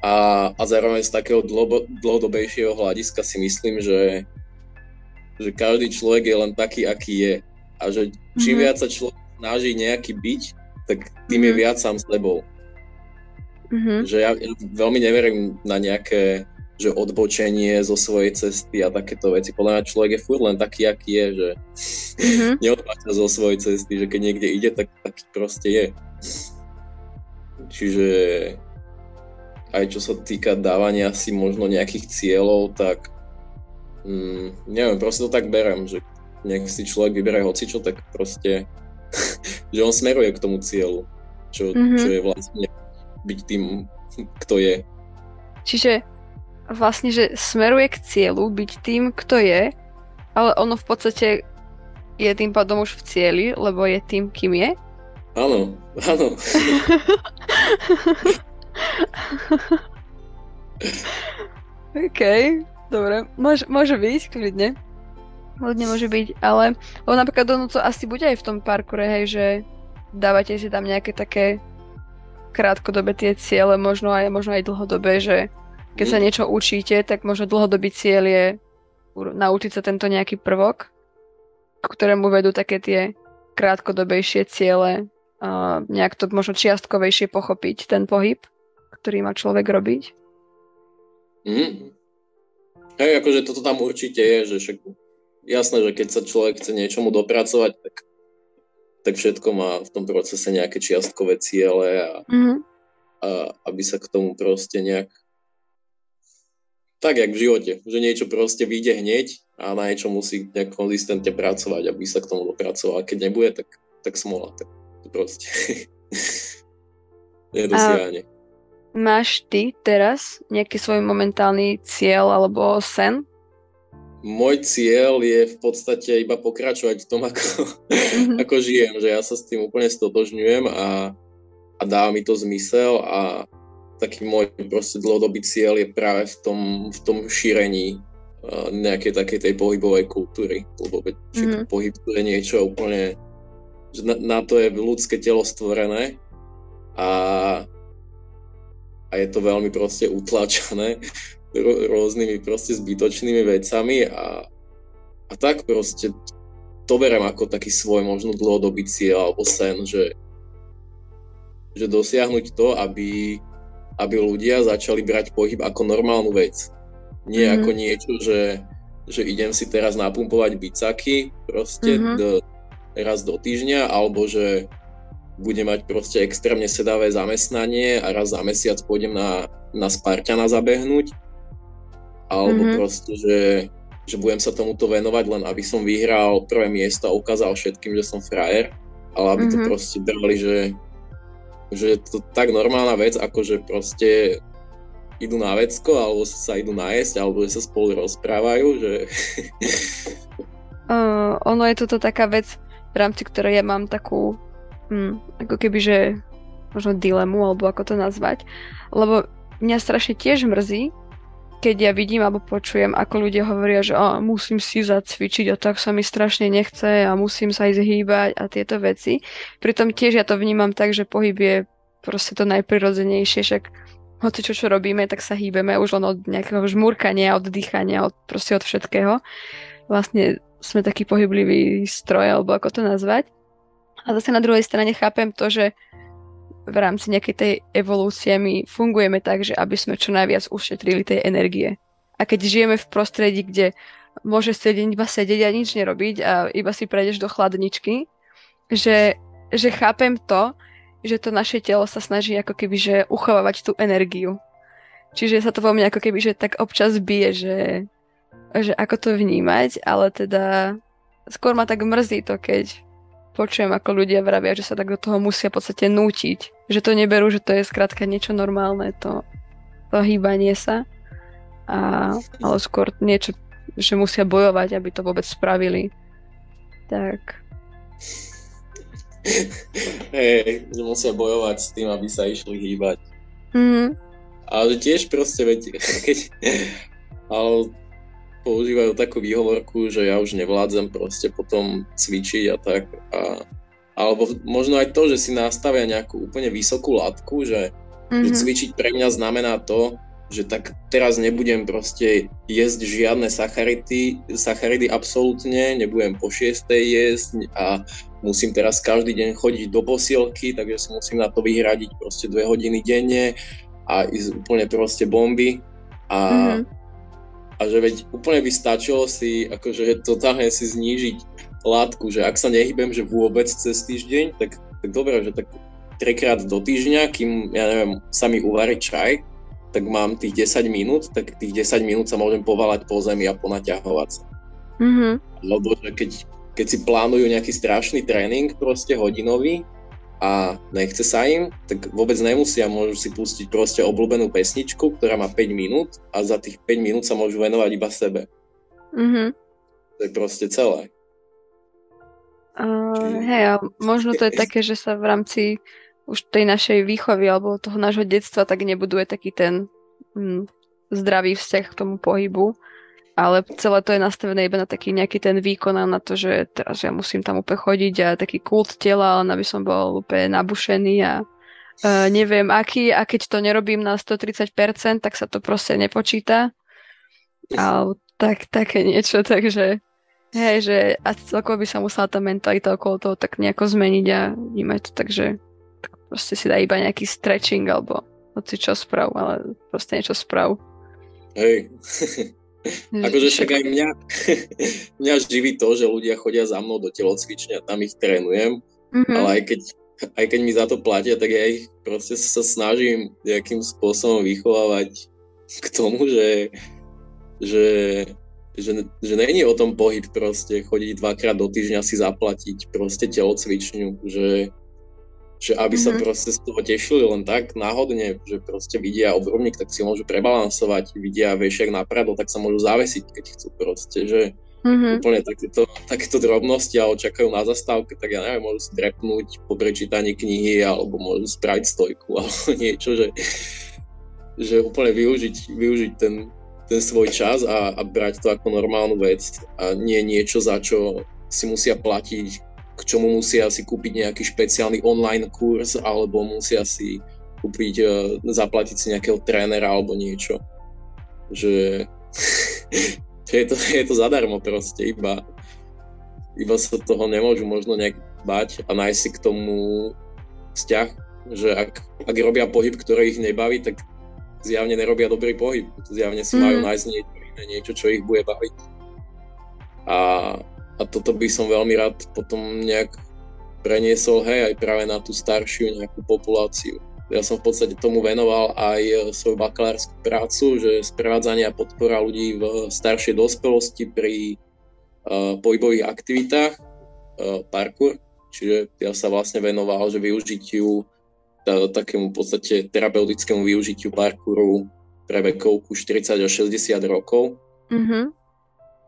A, a zároveň z takého dlho, dlhodobejšieho hľadiska si myslím, že, že každý človek je len taký, aký je. A že čím mm-hmm. viac sa človek snaží nejaký byť, tak tým mm-hmm. je mhm. viac sám s sebou. Mm-hmm. Že ja, ja veľmi neverím na nejaké že odbočenie zo svojej cesty a takéto veci. Podľa mňa človek je furt len taký, aký je, že mm-hmm. neodbočia zo svojej cesty, že keď niekde ide, tak taký proste je. Čiže aj čo sa týka dávania si možno nejakých cieľov, tak mm, neviem, proste to tak berem, že nech si človek vyberie hocičo, tak proste, že on smeruje k tomu cieľu, čo, mm-hmm. čo je vlastne byť tým, kto je. Čiže vlastne, že smeruje k cieľu byť tým, kto je, ale ono v podstate je tým pádom už v cieli, lebo je tým, kým je. Áno, áno. OK, dobre. Môže, môže byť, kľudne. Kľudne môže byť, ale lebo napríklad ono to asi bude aj v tom parkure, hej, že dávate si tam nejaké také krátkodobé tie ciele, možno aj, možno aj dlhodobé, že keď sa niečo učíte, tak možno dlhodobý cieľ je naučiť sa tento nejaký prvok, k ktorému vedú také tie krátkodobejšie ciele, nejak to možno čiastkovejšie pochopiť ten pohyb, ktorý má človek robiť. Mm. Hej, akože toto tam určite je, že však jasné, že keď sa človek chce niečomu dopracovať, tak, tak všetko má v tom procese nejaké čiastkové ciele a, mm-hmm. a aby sa k tomu proste nejak tak, jak v živote, že niečo proste vyjde hneď a na niečo musí nejak konzistentne pracovať, aby sa k tomu dopracoval. A keď nebude, tak, tak smola. Tak to proste nedosiahne. Máš ty teraz nejaký svoj momentálny cieľ alebo sen? Môj cieľ je v podstate iba pokračovať v tom, ako, mm-hmm. ako žijem, že ja sa s tým úplne stotožňujem a, a dá mi to zmysel a taký môj proste dlhodobý cieľ je práve v tom, v tom šírení uh, nejakej takej tej pohybovej kultúry, lebo mm-hmm. pohyb je niečo úplne, že na, na to je ľudské telo stvorené a, a je to veľmi proste utlačené rôznymi proste zbytočnými vecami a, a tak proste to berem ako taký svoj možno dlhodobý cieľ alebo sen, že, že dosiahnuť to, aby aby ľudia začali brať pohyb ako normálnu vec. Nie mm-hmm. ako niečo, že, že idem si teraz napumpovať bicaky proste mm-hmm. do, raz do týždňa, alebo že budem mať proste extrémne sedavé zamestnanie a raz za mesiac pôjdem na, na Spartana zabehnúť. Alebo mm-hmm. proste, že, že budem sa tomuto venovať len aby som vyhral prvé miesto a ukázal všetkým, že som frajer. Ale aby mm-hmm. to proste brali, že že je to tak normálna vec, ako že proste idú na vecko, alebo sa idú najesť, alebo sa spolu rozprávajú, že... uh, ono je toto taká vec, v rámci ktorej ja mám takú, hm, ako keby, že možno dilemu, alebo ako to nazvať, lebo mňa strašne tiež mrzí, keď ja vidím alebo počujem, ako ľudia hovoria, že oh, musím si zacvičiť a tak sa mi strašne nechce a musím sa ísť hýbať a tieto veci. Pritom tiež ja to vnímam tak, že pohyb je proste to najprirodzenejšie, však hoci čo, čo robíme, tak sa hýbeme už len od nejakého žmurkania, od dýchania, od, proste od všetkého. Vlastne sme taký pohyblivý stroj, alebo ako to nazvať. A zase na druhej strane chápem to, že v rámci nejakej tej evolúcie my fungujeme tak, že aby sme čo najviac ušetrili tej energie. A keď žijeme v prostredí, kde môže sedieť iba sedieť a nič nerobiť a iba si prejdeš do chladničky, že, že chápem to, že to naše telo sa snaží ako keby že uchovávať tú energiu. Čiže sa to vo mne ako keby že tak občas bije, že, že ako to vnímať, ale teda skôr ma tak mrzí to, keď počujem, ako ľudia vravia, že sa tak do toho musia v podstate nútiť. Že to neberú, že to je skrátka niečo normálne, to, to hýbanie sa. A, ale skôr niečo, že musia bojovať, aby to vôbec spravili. Tak. Hej, že musia bojovať s tým, aby sa išli hýbať. Mm. Ale tiež proste, veď, keď, ale používajú takú výhovorku, že ja už nevládzem proste potom cvičiť a tak. A, alebo možno aj to, že si nastavia nejakú úplne vysokú latku, že, mm-hmm. že mhm. cvičiť pre mňa znamená to, že tak teraz nebudem proste jesť žiadne sacharidy, sacharidy absolútne, nebudem po šiestej jesť a musím teraz každý deň chodiť do posielky, takže si musím na to vyhradiť proste dve hodiny denne a ísť úplne proste bomby. A mm-hmm a že veď úplne by stačilo si akože totálne si znížiť látku, že ak sa nehybem, že vôbec cez týždeň, tak, tak dobre, že tak trikrát do týždňa, kým, ja neviem, sa mi uvarí čaj, tak mám tých 10 minút, tak tých 10 minút sa môžem povalať po zemi a ponaťahovať sa. Mm-hmm. Lebo že keď, keď si plánujú nejaký strašný tréning, proste hodinový, a nechce sa im, tak vôbec nemusia, môžu si pustiť proste obľúbenú pesničku, ktorá má 5 minút a za tých 5 minút sa môžu venovať iba sebe. Mm-hmm. To je proste celé. Uh, hej, a možno to je také, že sa v rámci už tej našej výchovy alebo toho nášho detstva tak nebuduje taký ten mm, zdravý vzťah k tomu pohybu ale celé to je nastavené iba na taký nejaký ten výkon a na to, že teraz ja musím tam úplne chodiť a taký kult tela, len aby som bol úplne nabušený a uh, neviem aký a keď to nerobím na 130%, tak sa to proste nepočíta. A tak, také niečo, takže hej, že a celkovo by sa musela tá mentalita okolo toho tak nejako zmeniť a vnímať to, takže tak proste si dá iba nejaký stretching alebo hoci čo sprav, ale proste niečo sprav. Hej, akože však aj mňa, mňa živí to, že ľudia chodia za mnou do telocvične a tam ich trénujem, mm-hmm. ale aj keď, aj keď mi za to platia, tak ja ich proste sa snažím nejakým spôsobom vychovávať k tomu, že, že, že, že není o tom pohyb proste, chodiť dvakrát do týždňa si zaplatiť proste telocvičňu, že že aby mm-hmm. sa proste z toho tešili len tak náhodne, že proste vidia obrubník, tak si môžu prebalansovať, vidia vešiak na pradlo, tak sa môžu zavesiť, keď chcú proste, že mm-hmm. úplne takéto, takéto drobnosti a očakajú na zastávke, tak ja neviem, môžu si drepnúť po prečítaní knihy alebo môžu spraviť stojku alebo niečo, že, že úplne využiť, využiť ten, ten svoj čas a, a brať to ako normálnu vec a nie niečo, za čo si musia platiť k čomu musia si kúpiť nejaký špeciálny online kurz alebo musia si kúpiť, e, zaplatiť si nejakého trénera alebo niečo. Že je, to, je to zadarmo proste, iba, iba sa toho nemôžu možno nejak bať a nájsť si k tomu vzťah, že ak, ak robia pohyb, ktorý ich nebaví, tak zjavne nerobia dobrý pohyb. Zjavne si mm. majú nájsť niečo iné, niečo, čo ich bude baviť. A a toto by som veľmi rád potom nejak preniesol, hej, aj práve na tú staršiu nejakú populáciu. Ja som v podstate tomu venoval aj e, svoju bakalárskú prácu, že sprevádzanie a podpora ľudí v staršej dospelosti pri uh, pohybových aktivitách, uh, parkour, čiže ja sa vlastne venoval, že využitiu takému v podstate terapeutickému využitiu parkouru pre vekovku 40 až 60 rokov. Mm-hmm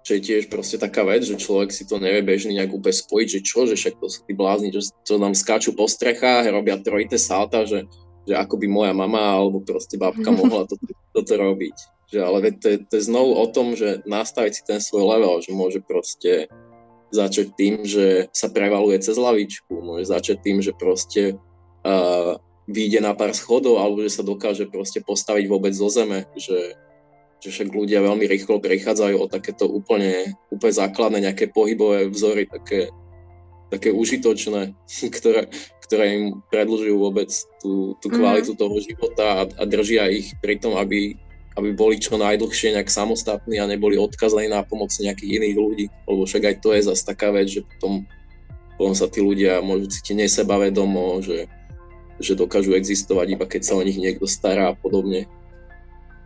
že je tiež proste taká vec, že človek si to nevie bežný nejak úplne spojiť, že čo, že však to sú tí blázni, že to nám skáču po strechách, robia trojité salta, že, že ako by moja mama alebo proste babka mohla to, toto robiť. Že, ale to je, to je znovu o tom, že nastaviť si ten svoj level, že môže proste začať tým, že sa prevaluje cez lavičku, môže začať tým, že proste uh, vyjde na pár schodov alebo že sa dokáže proste postaviť vôbec zo zeme, že že však ľudia veľmi rýchlo prechádzajú o takéto úplne, úplne základné nejaké pohybové vzory, také, také užitočné, ktoré, ktoré im predlžujú vôbec tú, tú mhm. kvalitu mm-hmm. toho života a, a držia ich pri tom, aby, aby boli čo najdlhšie nejak samostatní a neboli odkazaní na pomoc nejakých iných ľudí, lebo však aj to je zase taká vec, že potom, potom sa tí ľudia môžu cítiť nesebavedomo, že, že dokážu existovať iba keď sa o nich niekto stará a podobne.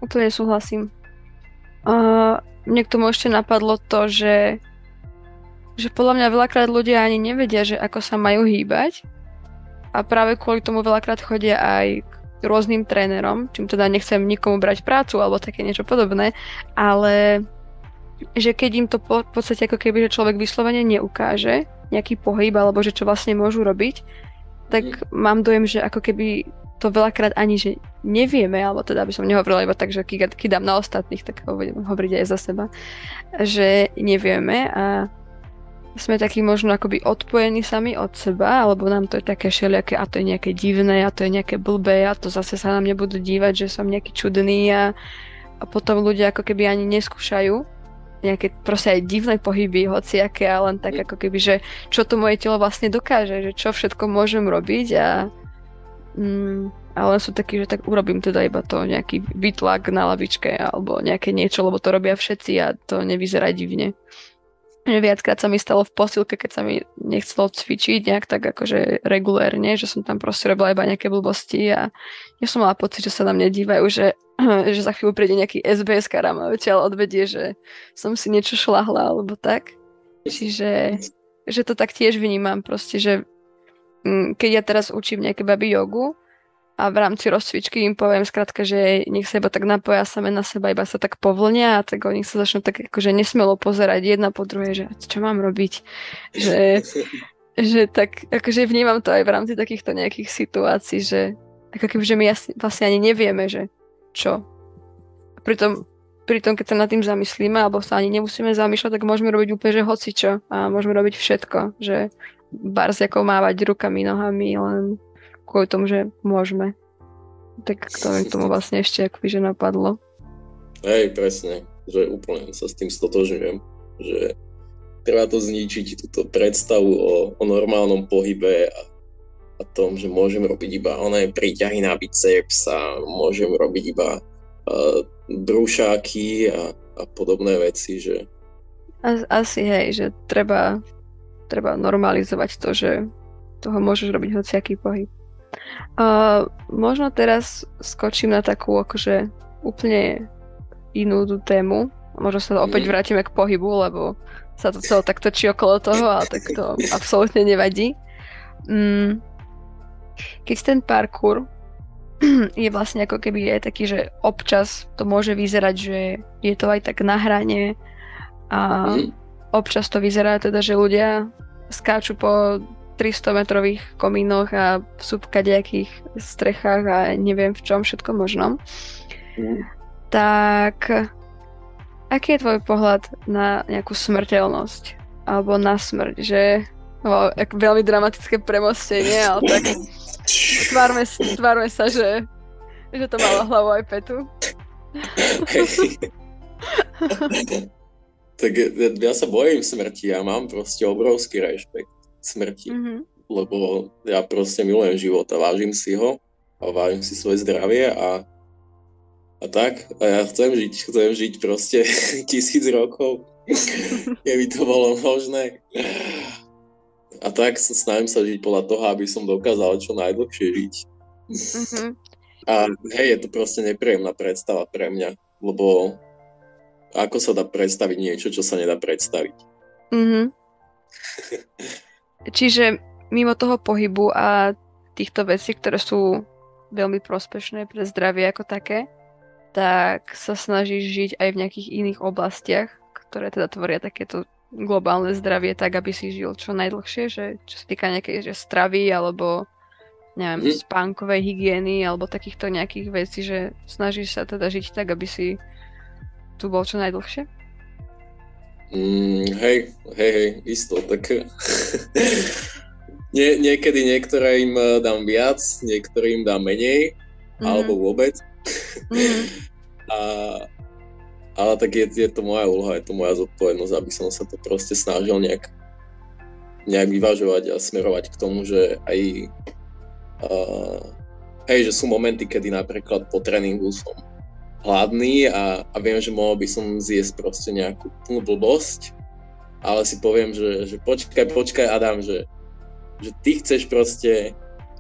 Úplne súhlasím. Uh, mne k tomu ešte napadlo to, že, že podľa mňa veľakrát ľudia ani nevedia, že ako sa majú hýbať a práve kvôli tomu veľakrát chodia aj k rôznym trénerom, čím teda nechcem nikomu brať prácu alebo také niečo podobné, ale že keď im to po, v podstate ako keby, že človek vyslovene neukáže nejaký pohyb alebo že čo vlastne môžu robiť, tak mm. mám dojem, že ako keby to veľakrát ani, že nevieme, alebo teda by som nehovorila iba tak, že kýdam na ostatných, tak hovorím, hovoriť aj za seba, že nevieme a sme takí možno akoby odpojení sami od seba, alebo nám to je také všelijaké, a to je nejaké divné, a to je nejaké blbé, a to zase sa nám nebudú dívať, že som nejaký čudný a, a potom ľudia ako keby ani neskúšajú nejaké proste aj divné pohyby, hociaké a len tak ako keby, že čo to moje telo vlastne dokáže, že čo všetko môžem robiť a Mm, ale sú takí, že tak urobím teda iba to nejaký vytlak na lavičke alebo nejaké niečo, lebo to robia všetci a to nevyzerá divne. Viackrát sa mi stalo v posilke, keď sa mi nechcelo cvičiť nejak tak akože regulérne, že som tam proste robila iba nejaké blbosti a ja som mala pocit, že sa na mňa dívajú, že, že za chvíľu príde nejaký SBS a ma odvedie, že som si niečo šlahla alebo tak. Čiže že to tak tiež vnímam proste, že keď ja teraz učím nejaké baby jogu a v rámci rozcvičky im poviem skrátka, že nech sa iba tak napoja same na seba, iba sa tak povlnia a tak oni sa začnú tak akože nesmelo pozerať jedna po druhej, že čo mám robiť. Že, že tak akože vnímam to aj v rámci takýchto nejakých situácií, že ako keby, že my vlastne ani nevieme, že čo. Pritom, pritom, keď sa nad tým zamyslíme, alebo sa ani nemusíme zamýšľať, tak môžeme robiť úplne, že hocičo a môžeme robiť všetko, že bars ako mávať rukami, nohami, len kvôli tomu, že môžeme. Tak to mi tomu vlastne ešte akoby, že napadlo. Hej, presne, že úplne sa s tým stotožňujem, že treba to zničiť, túto predstavu o, o normálnom pohybe a, a tom, že môžem robiť iba oné príťahy na biceps a môžem robiť iba uh, brúšáky a a podobné veci, že... Asi hej, že treba, treba normalizovať to, že toho môžeš robiť hociaký pohyb. Uh, možno teraz skočím na takú akože úplne inú tému. Možno sa opäť mhm. vrátime k pohybu, lebo sa to celé tak točí okolo toho, ale tak to absolútne nevadí. Mm, keď ten parkour je vlastne ako keby je taký, že občas to môže vyzerať, že je to aj tak na hrane a mm. Občas to vyzerá teda, že ľudia skáču po 300 metrových komínoch a v kadejakých strechách a neviem v čom všetko možnom. Mm. Tak aký je tvoj pohľad na nejakú smrteľnosť? Alebo na smrť, že o, veľmi dramatické premostenie, ale tak tvárme, tvárme sa, že, že to malo hlavu aj petu. tak ja, sa bojím smrti, ja mám proste obrovský rešpekt smrti. Mm-hmm. Lebo ja proste milujem život a vážim si ho a vážim si svoje zdravie a, a tak. A ja chcem žiť, chcem žiť proste tisíc rokov, keby to bolo možné. A tak sa snažím sa žiť podľa toho, aby som dokázal čo najdlhšie žiť. Mm-hmm. A hej, je to proste nepríjemná predstava pre mňa, lebo ako sa dá predstaviť niečo, čo sa nedá predstaviť? Mm-hmm. Čiže mimo toho pohybu a týchto vecí, ktoré sú veľmi prospešné pre zdravie ako také, tak sa snažíš žiť aj v nejakých iných oblastiach, ktoré teda tvoria takéto globálne zdravie tak, aby si žil čo najdlhšie, že čo sa týka nejakej že stravy alebo neviem, mm. spánkovej hygieny alebo takýchto nejakých vecí, že snažíš sa teda žiť tak, aby si tu bol čo najdlhšie? Mm, hej, hej, hej, isto, tak Nie, niekedy niektorým eh, dám viac, niektorým dám menej, mm. alebo vôbec. Mm. A, ale tak je, je to moja úloha, je to moja zodpovednosť, aby som sa to proste snažil nejak, nejak vyvažovať a smerovať k tomu, že aj uh, hej, že sú momenty, kedy napríklad po tréningu som hladný a, a viem, že mohol by som zjesť proste nejakú plnú blbosť, ale si poviem, že, že počkaj, počkaj Adam, že, že ty chceš proste,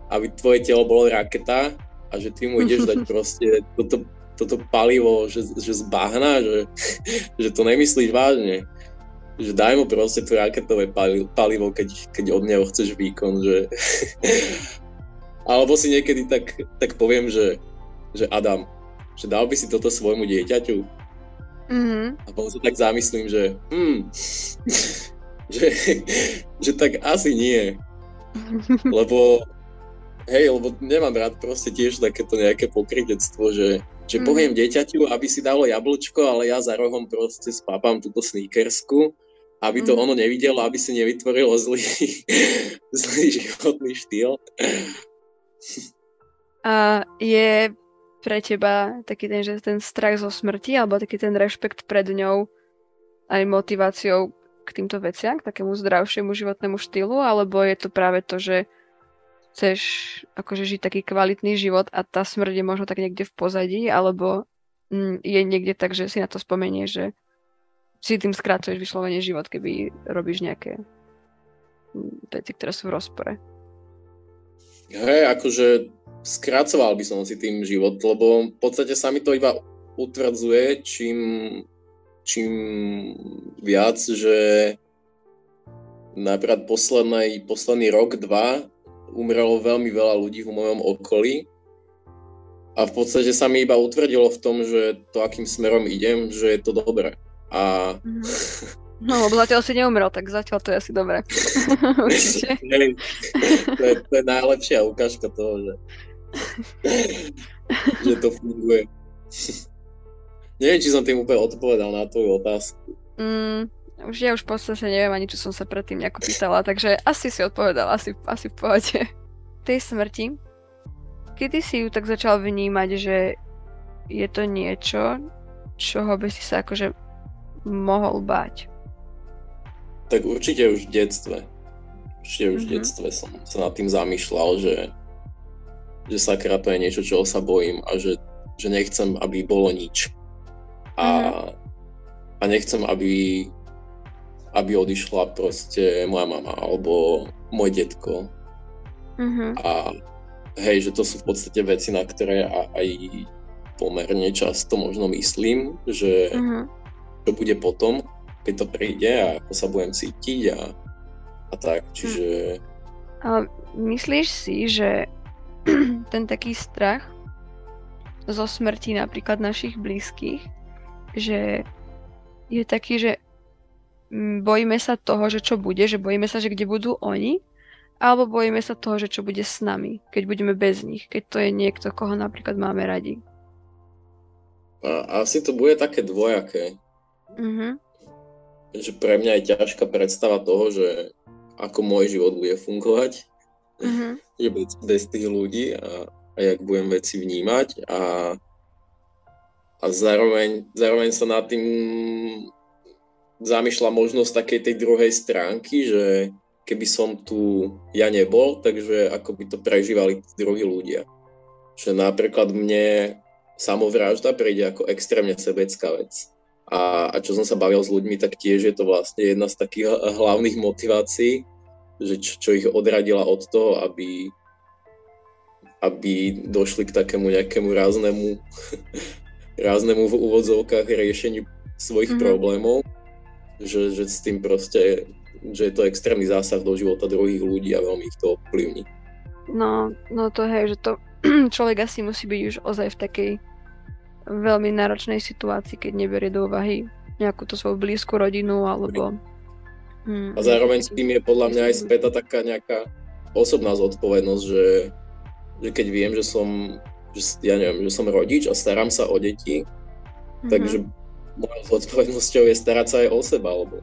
aby tvoje telo bolo raketa a že ty mu ideš dať proste toto, toto palivo, že, že zbahna, že, že to nemyslíš vážne. Že daj mu proste to raketové palivo, keď, keď od neho chceš výkon, že... Alebo si niekedy tak, tak poviem, že, že Adam, že dal by si toto svojmu dieťaťu? Mm-hmm. A potom sa tak zamyslím, že hmm, že, že tak asi nie. Lebo hej, lebo nemám rád proste tiež takéto nejaké pokrytectvo, že, že mm. poviem dieťaťu, aby si dalo jablčko, ale ja za rohom proste spápam túto sneakersku, aby to mm. ono nevidelo, aby si nevytvorilo zlý, zlý životný štýl. A je pre teba taký ten, že ten strach zo smrti alebo taký ten rešpekt pred ňou aj motiváciou k týmto veciam, k takému zdravšiemu životnému štýlu, alebo je to práve to, že chceš akože žiť taký kvalitný život a tá smrť je možno tak niekde v pozadí, alebo mm, je niekde tak, že si na to spomenie, že si tým skrácuješ vyslovene život, keby robíš nejaké mm, veci, ktoré sú v rozpore. Hej, akože skracoval by som si tým život, lebo v podstate sa mi to iba utvrdzuje, čím, čím viac, že napríklad posledný, posledný rok, dva umrelo veľmi veľa ľudí v mojom okolí a v podstate sa mi iba utvrdilo v tom, že to, akým smerom idem, že je to dobré. A... Mm-hmm. No, lebo zatiaľ si neumrel, tak zatiaľ to je asi dobré. Určite. to, je, to je najlepšia ukážka toho, že že to funguje. Neviem, či som tým úplne odpovedal na tvoju otázku. Mm, už ja už v podstate neviem ani, čo som sa predtým nejako pýtala, takže asi si odpovedal, asi, asi v pohode. Tej smrti, kedy si ju tak začal vnímať, že je to niečo, čoho by si sa akože mohol báť? Tak určite už v detstve. Určite už mm-hmm. v mhm. detstve som sa nad tým zamýšľal, že že sakra to je niečo, čoho sa bojím a že, že nechcem, aby bolo nič. A, mm-hmm. nechcem, aby, aby odišla proste moja mama alebo môj detko. Mm-hmm. A hej, že to sú v podstate veci, na ktoré aj pomerne často možno myslím, že Mm-hmm. čo bude potom, keď to príde a ako sa budem cítiť a, a tak. Čiže Ale myslíš si, že ten taký strach zo smrti napríklad našich blízkych, že je taký, že mm, bojíme sa toho, že čo bude, že bojíme sa, že kde budú oni, alebo bojíme sa toho, že čo bude s nami, keď budeme bez nich, keď to je niekto, koho napríklad máme radi. a, asi to bude také dvojaké. Mhm. Že pre mňa je ťažká predstava toho, že ako môj život bude fungovať, Mhm. že bez, bez tých ľudí a, a jak budem veci vnímať a, a zároveň, zároveň sa nad tým zamýšľa možnosť takej tej druhej stránky, že keby som tu ja nebol, takže ako by to prežívali tí druhí ľudia. Že napríklad mne samovražda príde ako extrémne sebecká vec. A, a čo som sa bavil s ľuďmi, tak tiež je to vlastne jedna z takých hlavných motivácií, že čo, čo ich odradila od toho, aby, aby došli k takému nejakému ráznemu, ráznemu v úvodzovkách riešeniu svojich Mhm. problémov, že, že s tým proste, že je to extrémny zásah do života druhých ľudí a veľmi ich to ovplyvní. No, no to hej, že to človek asi musí byť už ozaj v takej veľmi náročnej situácii, keď neberie do úvahy nejakú tú svoju blízku rodinu alebo... Hm, A zároveň s tým je podľa mňa aj späta taká nejaká osobná zodpovednosť, že, že keď viem, že som, že, ja neviem, že som rodič a starám sa o deti, Mhm, takže mojou zodpovednosťou je starať sa aj o seba, lebo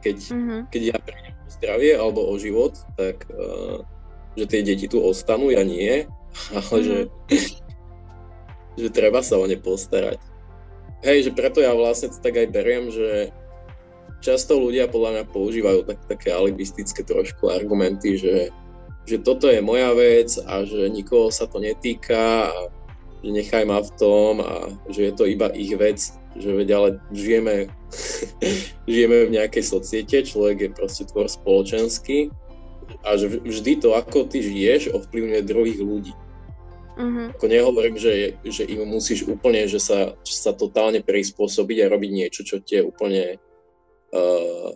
keď, mhm, keď ja prídem o zdravie alebo o život, tak uh, že tie deti tu ostanú, ja nie, ale Mhm. že, že treba sa o ne postarať. Hej, že preto ja vlastne to tak aj beriem, že často ľudia podľa mňa používajú tak, také alibistické trošku argumenty, že, že toto je moja vec a že nikoho sa to netýka a že nechaj ma v tom a že je to iba ich vec, že veď ale žijeme, žijeme v nejakej societe, človek je proste tvor spoločenský a že vždy to, ako ty žiješ, ovplyvňuje druhých ľudí. Mhm, Ako nehovorím, že, že im musíš úplne, že sa, že sa totálne prispôsobiť a robiť niečo, čo ti je úplne uh,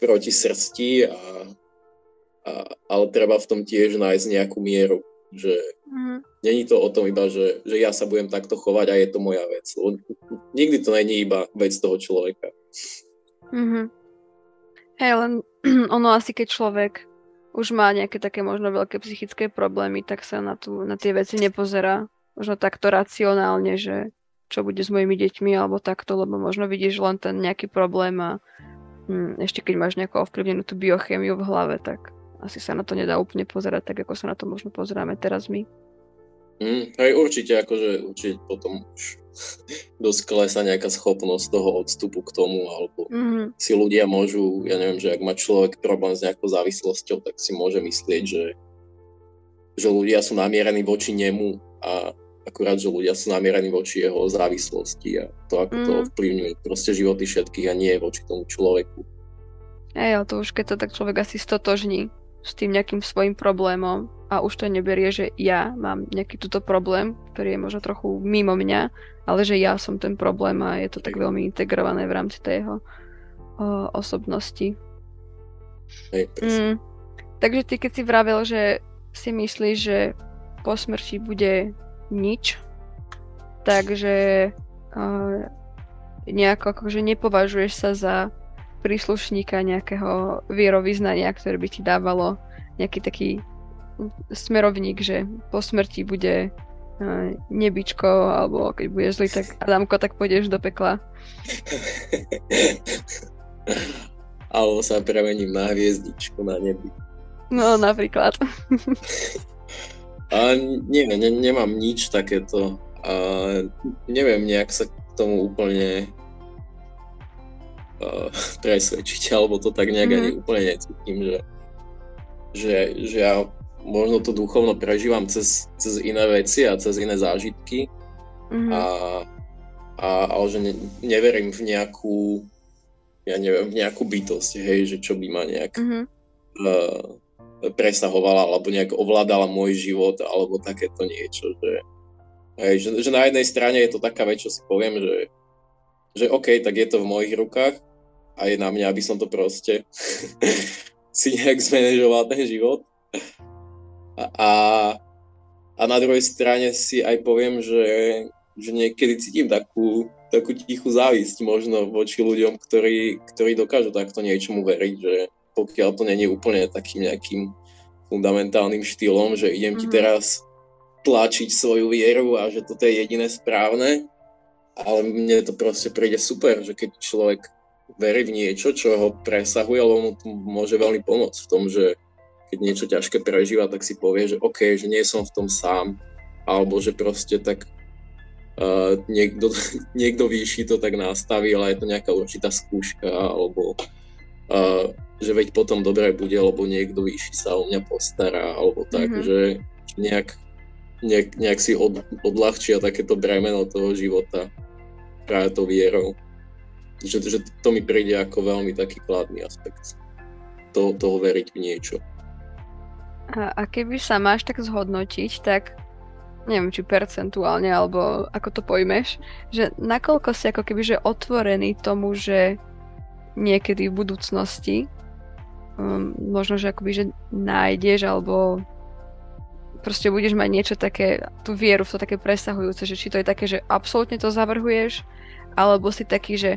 proti srsti, a, a, ale treba v tom tiež nájsť nejakú mieru. Že mhm. není to o tom iba, že, že ja sa budem takto chovať a je to moja vec. Nikdy to není iba vec toho človeka. Mhm. Hej, len ono asi keď človek už má nejaké také možno veľké psychické problémy, tak sa na, tú, na tie veci nepozerá možno takto racionálne, že čo bude s mojimi deťmi alebo takto, lebo možno vidíš len ten nejaký problém a hm, ešte keď máš nejakú ovplyvnenú tú biochémiu v hlave, tak asi sa na to nedá úplne pozerať tak, ako sa na to možno pozeráme teraz my. Mm, aj určite, akože určite potom už dosť klesá nejaká schopnosť toho odstupu k tomu, alebo Mhm. si ľudia môžu, ja neviem, že ak má človek problém s nejakou závislosťou, tak si môže myslieť, že, že ľudia sú namierení voči nemu a akurát, že ľudia sú namierení voči jeho závislosti a to, ako to Mm. ovplyvňuje proste životy všetkých a nie voči tomu človeku. Hej, ale to už keď sa tak človek asi stotožní s tým nejakým svojim problémom a už to neberie, že ja mám nejaký túto problém, ktorý je možno trochu mimo mňa, ale že ja som ten problém a je to tak veľmi integrované v rámci tej jeho o, osobnosti. Hej. Mm. Takže ty keď si vravel, že si myslíš, že po smrti bude nič, takže uh, nejako akože nepovažuješ sa za príslušníka nejakého vierovýznania, ktoré by ti dávalo nejaký taký smerovník, že po smrti bude uh, nebičko, alebo keď bude zlý, tak Adamko, tak pôjdeš do pekla. Alebo sa premením na hviezdičku na nebi. No napríklad. A nie, ne, nemám nič takéto. A neviem nejak sa k tomu úplne uh, presvedčiť, alebo to tak nejak Mhm. ani úplne necítim, že, že, že ja možno to duchovno prežívam cez, cez iné veci a cez iné zážitky, Mhm. a, a, ale že ne, neverím v nejakú ja neviem, nejakú bytosť, hej, že čo by ma nejak mm-hmm. uh, presahovala alebo nejak ovládala môj život alebo takéto niečo, že, hej, že, že na jednej strane je to taká vec, čo si poviem, že, že OK, tak je to v mojich rukách a je na mňa, aby som to proste si nejak zmanéžoval ten život. A, a, na druhej strane si aj poviem, že, že niekedy cítim takú, takú tichú závisť možno voči ľuďom, ktorí, ktorí dokážu takto niečomu veriť, že pokiaľ to není úplne takým nejakým fundamentálnym štýlom, že idem ti mhm. teraz tlačiť svoju vieru a že toto je jediné správne, ale mne to proste príde super, že keď človek verí v niečo, čo ho presahuje, alebo mu to môže veľmi pomôcť v tom, že keď niečo ťažké prežíva, tak si povie, že OK, že nie som v tom sám, alebo že proste tak uh, niekto, niekto vyšší to tak nastaví, ale je to nejaká určitá skúška, alebo uh, že veď potom dobre bude, lebo niekto vyšší sa o mňa postará, alebo tak, mm-hmm. že nejak, nejak, nejak si od, odľahčia takéto bremeno toho života práve to vierou. Že, že to mi príde ako veľmi taký kladný aspekt toho, toho veriť v niečo. A, a keby sa máš tak zhodnotiť, tak neviem, či percentuálne, alebo ako to pojmeš, že nakoľko si ako keby že otvorený tomu, že niekedy v budúcnosti um, možno, že akoby, že nájdeš, alebo proste budeš mať niečo také, tú vieru v to také presahujúce, že či to je také, že absolútne to zavrhuješ, alebo si taký, že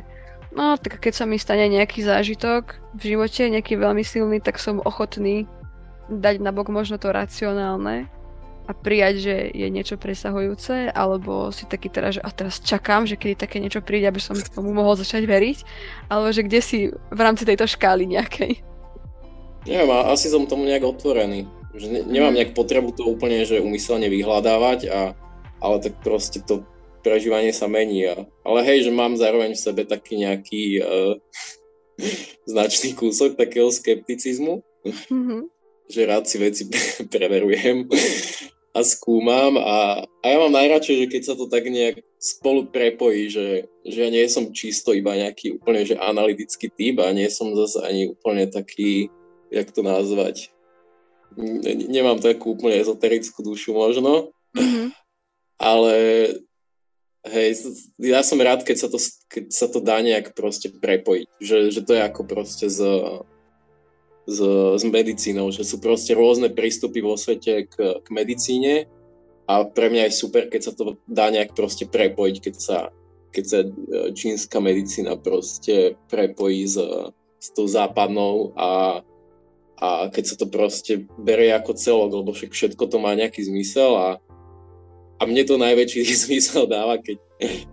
no, tak keď sa mi stane nejaký zážitok v živote, nejaký veľmi silný, tak som ochotný dať na bok možno to racionálne a prijať, že je niečo presahujúce, alebo si taký teraz, že a teraz čakám, že kedy také niečo príde, aby som tomu mohol začať veriť, alebo že kde si v rámci tejto škály nejakej. Neviem, asi som tomu nejak otvorený. Že ne, nemám mhm. nejak potrebu to úplne, že umyselne vyhľadávať, a, ale tak proste to prežívanie sa mení. A, ale hej, že mám zároveň v sebe taký nejaký uh, značný kúsok takého skepticizmu. Mm-hmm že rád si veci preverujem a skúmam a, a ja mám najradšej, že keď sa to tak nejak spolu prepojí, že, že ja nie som čisto iba nejaký úplne že analytický typ a nie som zase ani úplne taký, jak to nazvať, nemám takú úplne ezoterickú dušu možno, mm-hmm. ale hej, ja som rád, keď sa to, keď sa to dá nejak proste prepojiť, že, že to je ako proste z s, s medicínou, že sú proste rôzne prístupy vo svete k, k medicíne. A pre mňa je super, keď sa to dá nejak proste prepojiť, keď sa, keď sa e, čínska medicína proste prepojí s, s tou západnou a, a keď sa to proste berie ako celok, lebo však všetko to má nejaký zmysel a, a mne to najväčší zmysel dáva, keď,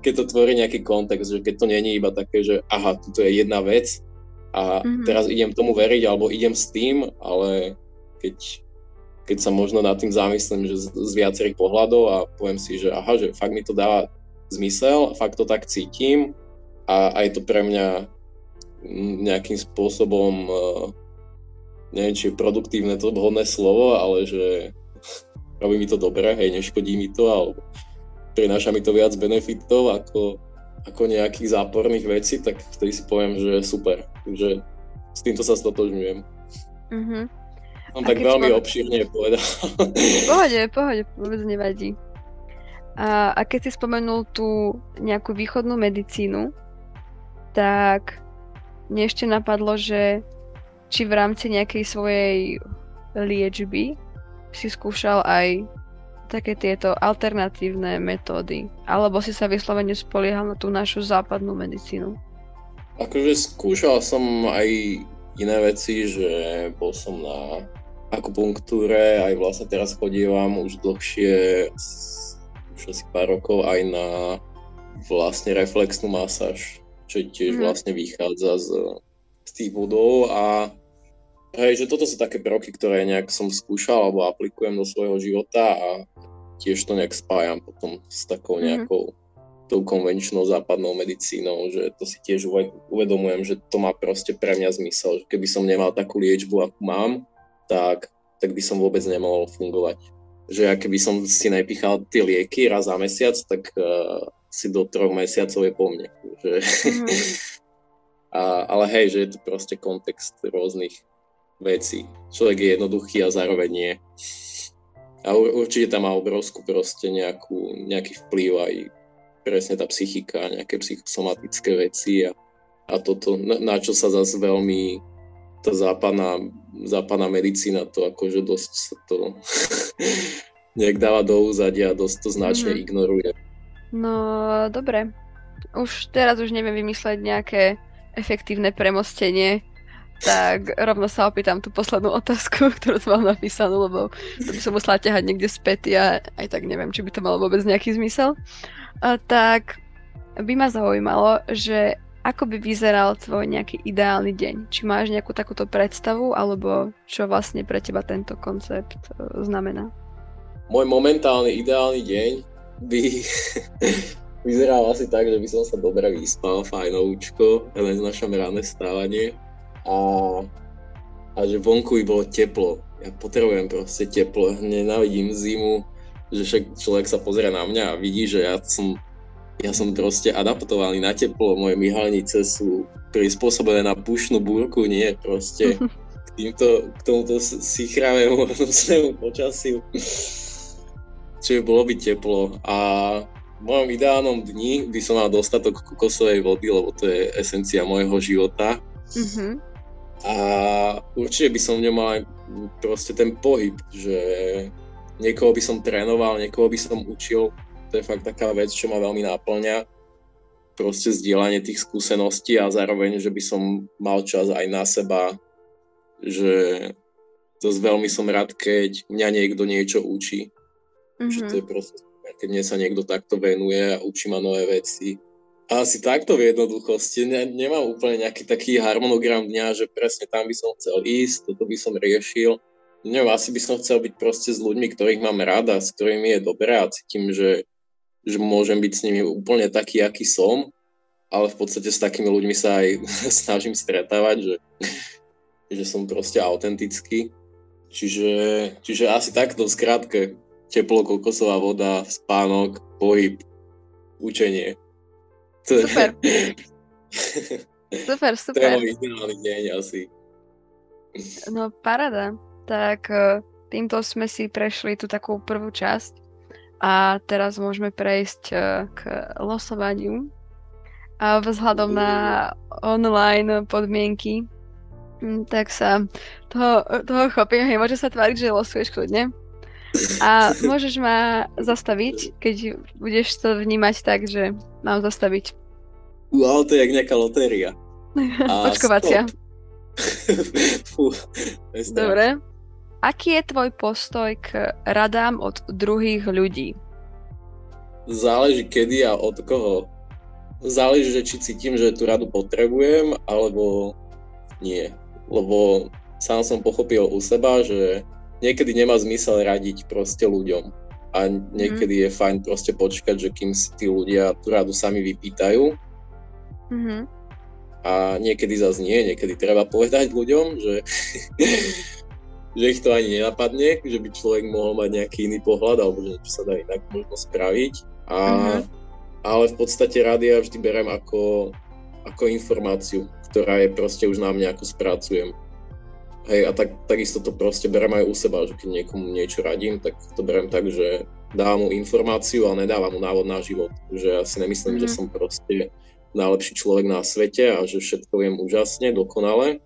keď to tvorí nejaký kontext, že keď to není iba také, že aha, toto je jedna vec a mm-hmm. teraz idem tomu veriť alebo idem s tým, ale keď, keď sa možno nad tým zamyslím, že z, z viacerých pohľadov a poviem si, že aha, že fakt mi to dáva zmysel, fakt to tak cítim a, a je to pre mňa nejakým spôsobom uh, neviem, či je produktívne to vhodné slovo, ale že robí mi to dobre, hej, neškodí mi to, alebo prináša mi to viac benefitov ako ako nejakých záporných vecí, tak vtedy si poviem, že super. Že s týmto sa stotožňujem. Mm-hmm. Som tak veľmi spom... obšírne povedal. Pohode, pohode, vôbec nevadí. A, a keď si spomenul tú nejakú východnú medicínu, tak mne ešte napadlo, že či v rámci nejakej svojej liečby si skúšal aj také tieto alternatívne metódy? Alebo si sa vyslovene spoliehal na tú našu západnú medicínu? Akože skúšal som aj iné veci, že bol som na akupunktúre, aj vlastne teraz chodívam už dlhšie, už asi pár rokov aj na vlastne reflexnú masáž, čo tiež mm. vlastne vychádza z, z tých budov a Hej, že toto sú také prvky, ktoré nejak som skúšal alebo aplikujem do svojho života a tiež to nejak spájam potom s takou mhm. nejakou mm-hmm. Tou konvenčnou západnou medicínou, že to si tiež uvedomujem, že to má proste pre mňa zmysel, že keby som nemal takú liečbu, akú mám, tak, tak by som vôbec nemohol fungovať. Že ja keby som si nepichal tie lieky raz za mesiac, tak uh, si do troch mesiacov je po mne. Že... Mm-hmm. A, ale hej, že je to proste kontext rôznych vecí. Človek je jednoduchý a zároveň nie. A určite tam má obrovskú proste nejakú, nejaký vplyv aj presne tá psychika, nejaké psychosomatické veci a, a toto, na, na čo sa zase veľmi tá západná, západná medicína to akože dosť sa to nejak dáva do úzadia a dosť to značne mm. ignoruje. No, dobre. Už teraz už neviem vymysleť nejaké efektívne premostenie tak rovno sa opýtam tú poslednú otázku, ktorú som mal napísanú, lebo to by som musela ťahať niekde späť a aj tak neviem, či by to malo vôbec nejaký zmysel. Tak by ma zaujímalo, že ako by vyzeral tvoj nejaký ideálny deň? Či máš nejakú takúto predstavu, alebo čo vlastne pre teba tento koncept e, znamená? Môj momentálny ideálny deň by vyzeral asi tak, že by som sa dobre vyspal, fajnovúčko, len znašam ráne stávanie a, a že vonku by bolo teplo. Ja potrebujem proste teplo, nenávidím zimu, že však človek sa pozrie na mňa a vidí, že ja som, ja som proste adaptovaný na teplo, moje myhalnice sú prispôsobené na pušnú búrku, nie proste k, týmto, k tomuto sichravému hnusnému počasiu. Čiže bolo by teplo a v mojom ideálnom dni by som mal dostatok kokosovej vody, lebo to je esencia môjho života. Mm-hmm a určite by som v ňom mal proste ten pohyb, že niekoho by som trénoval, niekoho by som učil, to je fakt taká vec, čo ma veľmi náplňa, proste zdieľanie tých skúseností a zároveň, že by som mal čas aj na seba, že to veľmi som rád, keď mňa niekto niečo učí. Mm-hmm. Že to je proste, keď mne sa niekto takto venuje a učí ma nové veci, asi takto v jednoduchosti. Ne, nemám úplne nejaký taký harmonogram dňa, že presne tam by som chcel ísť, toto by som riešil. Neviem, asi by som chcel byť proste s ľuďmi, ktorých mám rada, s ktorými je dobré a cítim, že, že môžem byť s nimi úplne taký, aký som, ale v podstate s takými ľuďmi sa aj snažím stretávať, že, že som proste autentický. Čiže, čiže asi takto, skrátke, teplo, kokosová voda, spánok, pohyb, učenie. Super. super, super. To je môj ideálny deň asi. No, parada. Tak e, týmto sme si prešli tú takú prvú časť a teraz môžeme prejsť e, k losovaniu. A vzhľadom na online podmienky, tak sa toho, toho chopím. Hej, môže sa tváriť, že losuješ kľudne. A môžeš ma zastaviť, keď budeš to vnímať tak, že mám zastaviť. Wow, to je jak nejaká lotéria. Očkovacia. Dobre. Aký je tvoj postoj k radám od druhých ľudí? Záleží kedy a od koho. Záleží, že či cítim, že tú radu potrebujem, alebo nie. Lebo sám som pochopil u seba, že niekedy nemá zmysel radiť proste ľuďom. A niekedy mm. je fajn proste počkať, že kým si tí ľudia tú radu sami vypýtajú Mm-hmm. A niekedy zase nie, niekedy treba povedať ľuďom, že, že ich to ani nenapadne, že by človek mohol mať nejaký iný pohľad, alebo že sa dá inak možno spraviť. A, mm-hmm. Ale v podstate rádi ja vždy berem ako, ako informáciu, ktorá je proste už na mňa, ako spracujem. Hej, a tak, takisto to proste berem aj u seba, že keď niekomu niečo radím, tak to berem tak, že dávam mu informáciu, ale nedávam mu návod na život. Že ja si nemyslím, mm-hmm. že som proste najlepší človek na svete a že všetko viem úžasne, dokonale,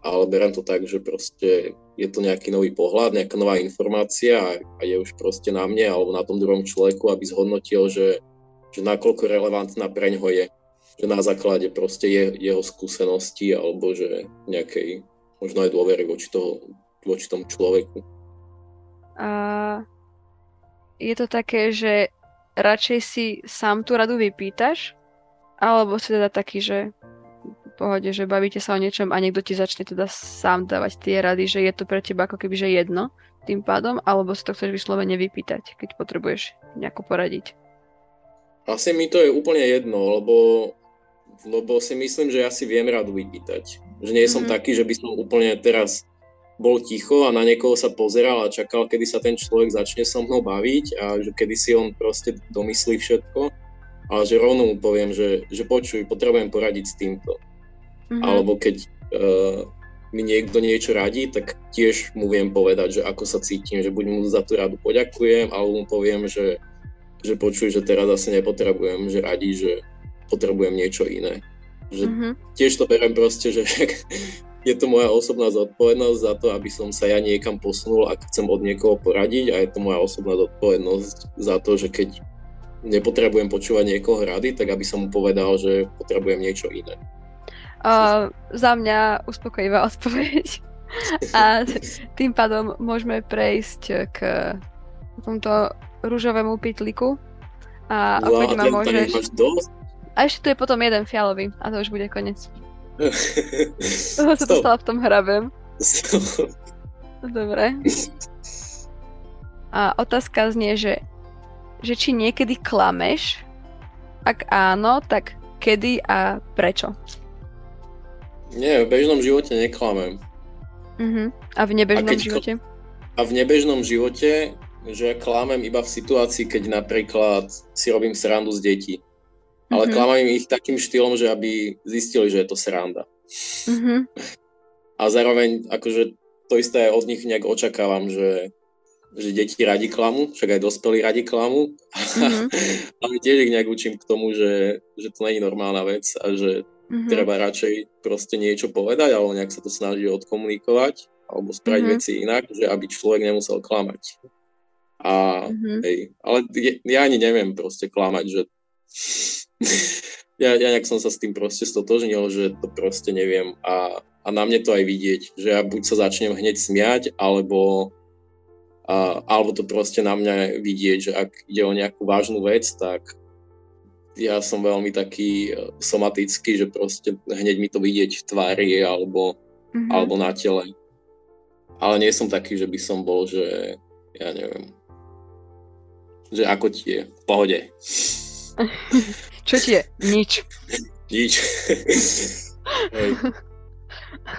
ale berem to tak, že proste je to nejaký nový pohľad, nejaká nová informácia a, je už proste na mne alebo na tom druhom človeku, aby zhodnotil, že, že nakoľko relevantná pre ňoho je, že na základe proste je, jeho skúsenosti alebo že nejakej možno aj dôvery voči, toho, voči tomu človeku. A je to také, že radšej si sám tú radu vypýtaš, alebo si teda taký, že pohode, že bavíte sa o niečom a niekto ti začne teda sám dávať tie rady, že je to pre teba ako keby že jedno tým pádom, alebo si to chceš vyslovene vypýtať, keď potrebuješ nejako poradiť. Asi mi to je úplne jedno, lebo, lebo si myslím, že ja si viem radu vypýtať. Že nie som mm-hmm. taký, že by som úplne teraz bol ticho a na niekoho sa pozeral a čakal, kedy sa ten človek začne so mnou baviť a že kedy si on proste domyslí všetko ale že rovno mu poviem, že, že počuj, potrebujem poradiť s týmto. Mm-hmm. alebo keď uh, mi niekto niečo radí, tak tiež mu viem povedať, že ako sa cítim, že buď mu za tú radu poďakujem, alebo mu poviem, že, že počuj, že teraz asi nepotrebujem, že radí, že potrebujem niečo iné. Že mm-hmm. Tiež to berem proste, že je to moja osobná zodpovednosť za to, aby som sa ja niekam posunul, ak chcem od niekoho poradiť a je to moja osobná zodpovednosť za to, že keď nepotrebujem počúvať niekoho rady, tak aby som mu povedal, že potrebujem niečo iné. Uh, za mňa uspokojivá odpoveď. A tým pádom môžeme prejsť k tomto rúžovému pitliku. A no, opäť ma môžeš... A ešte tu je potom jeden fialový a to už bude koniec. Toho sa dostala v tom hrabem. Dobre. A otázka znie, že, že či niekedy klameš? Ak áno, tak kedy a prečo? Nie, v bežnom živote neklamem. Uh-huh. A v nebežnom a živote? A v nebežnom živote, že klamem iba v situácii, keď napríklad si robím srandu z detí. Ale mm-hmm. klamám ich takým štýlom, že aby zistili, že je to sranda. Mm-hmm. A zároveň akože to isté od nich nejak očakávam, že, že deti radi klamu, však aj dospelí radi klamu. Mm-hmm. Ale tiež ich nejak učím k tomu, že, že to je normálna vec a že mm-hmm. treba radšej proste niečo povedať alebo nejak sa to snaží odkomunikovať alebo spraviť mm-hmm. veci inak, že aby človek nemusel klamať. A, mm-hmm. hej, ale ja ani neviem proste klamať, že ja, ja nejak som sa s tým proste stotožnil, že to proste neviem a, a na mne to aj vidieť, že ja buď sa začnem hneď smiať, alebo, a, alebo to proste na mňa vidieť, že ak ide o nejakú vážnu vec, tak ja som veľmi taký e, somatický, že proste hneď mi to vidieť v tvári alebo, mm-hmm. alebo na tele. Ale nie som taký, že by som bol, že ja neviem, že ako ti je, v pohode. Čo ti je? Nič. Nič.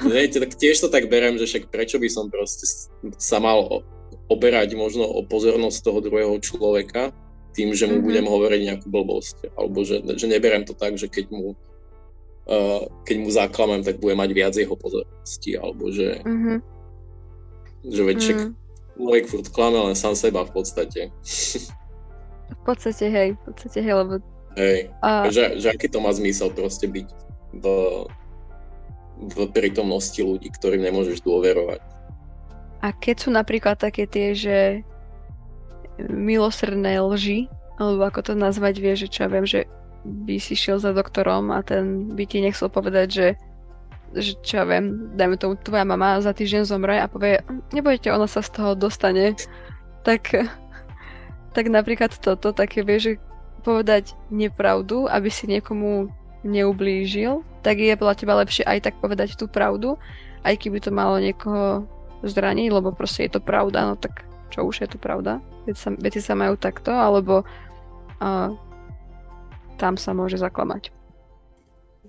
Viete, tak tiež to tak berem, že však prečo by som proste sa mal oberať možno o pozornosť toho druhého človeka tým, že mu mm-hmm. budem hovoriť nejakú blbosť. Alebo že, že neberem to tak, že keď mu uh, keď mu zaklamem, tak bude mať viac jeho pozornosti. Alebo že mm-hmm. že veď mm-hmm. človek furt klame len sám seba v podstate. V podstate hej, v podstate hej, lebo... Hej, a... že, že aký to má zmysel proste byť v, v prítomnosti ľudí, ktorým nemôžeš dôverovať. A keď sú napríklad také tie, že milosrdné lži, alebo ako to nazvať, vie, že čo ja viem, že by si šiel za doktorom a ten by ti nechcel povedať, že že čo ja viem, dajme tomu, tvoja mama za týždeň zomre a povie, nebojte, ona sa z toho dostane, tak tak napríklad toto, také vieš, že povedať nepravdu, aby si niekomu neublížil, tak je podľa teba lepšie aj tak povedať tú pravdu, aj keby to malo niekoho zraniť, lebo proste je to pravda, no tak čo už je to pravda? Veci sa, veci sa majú takto, alebo uh, tam sa môže zaklamať.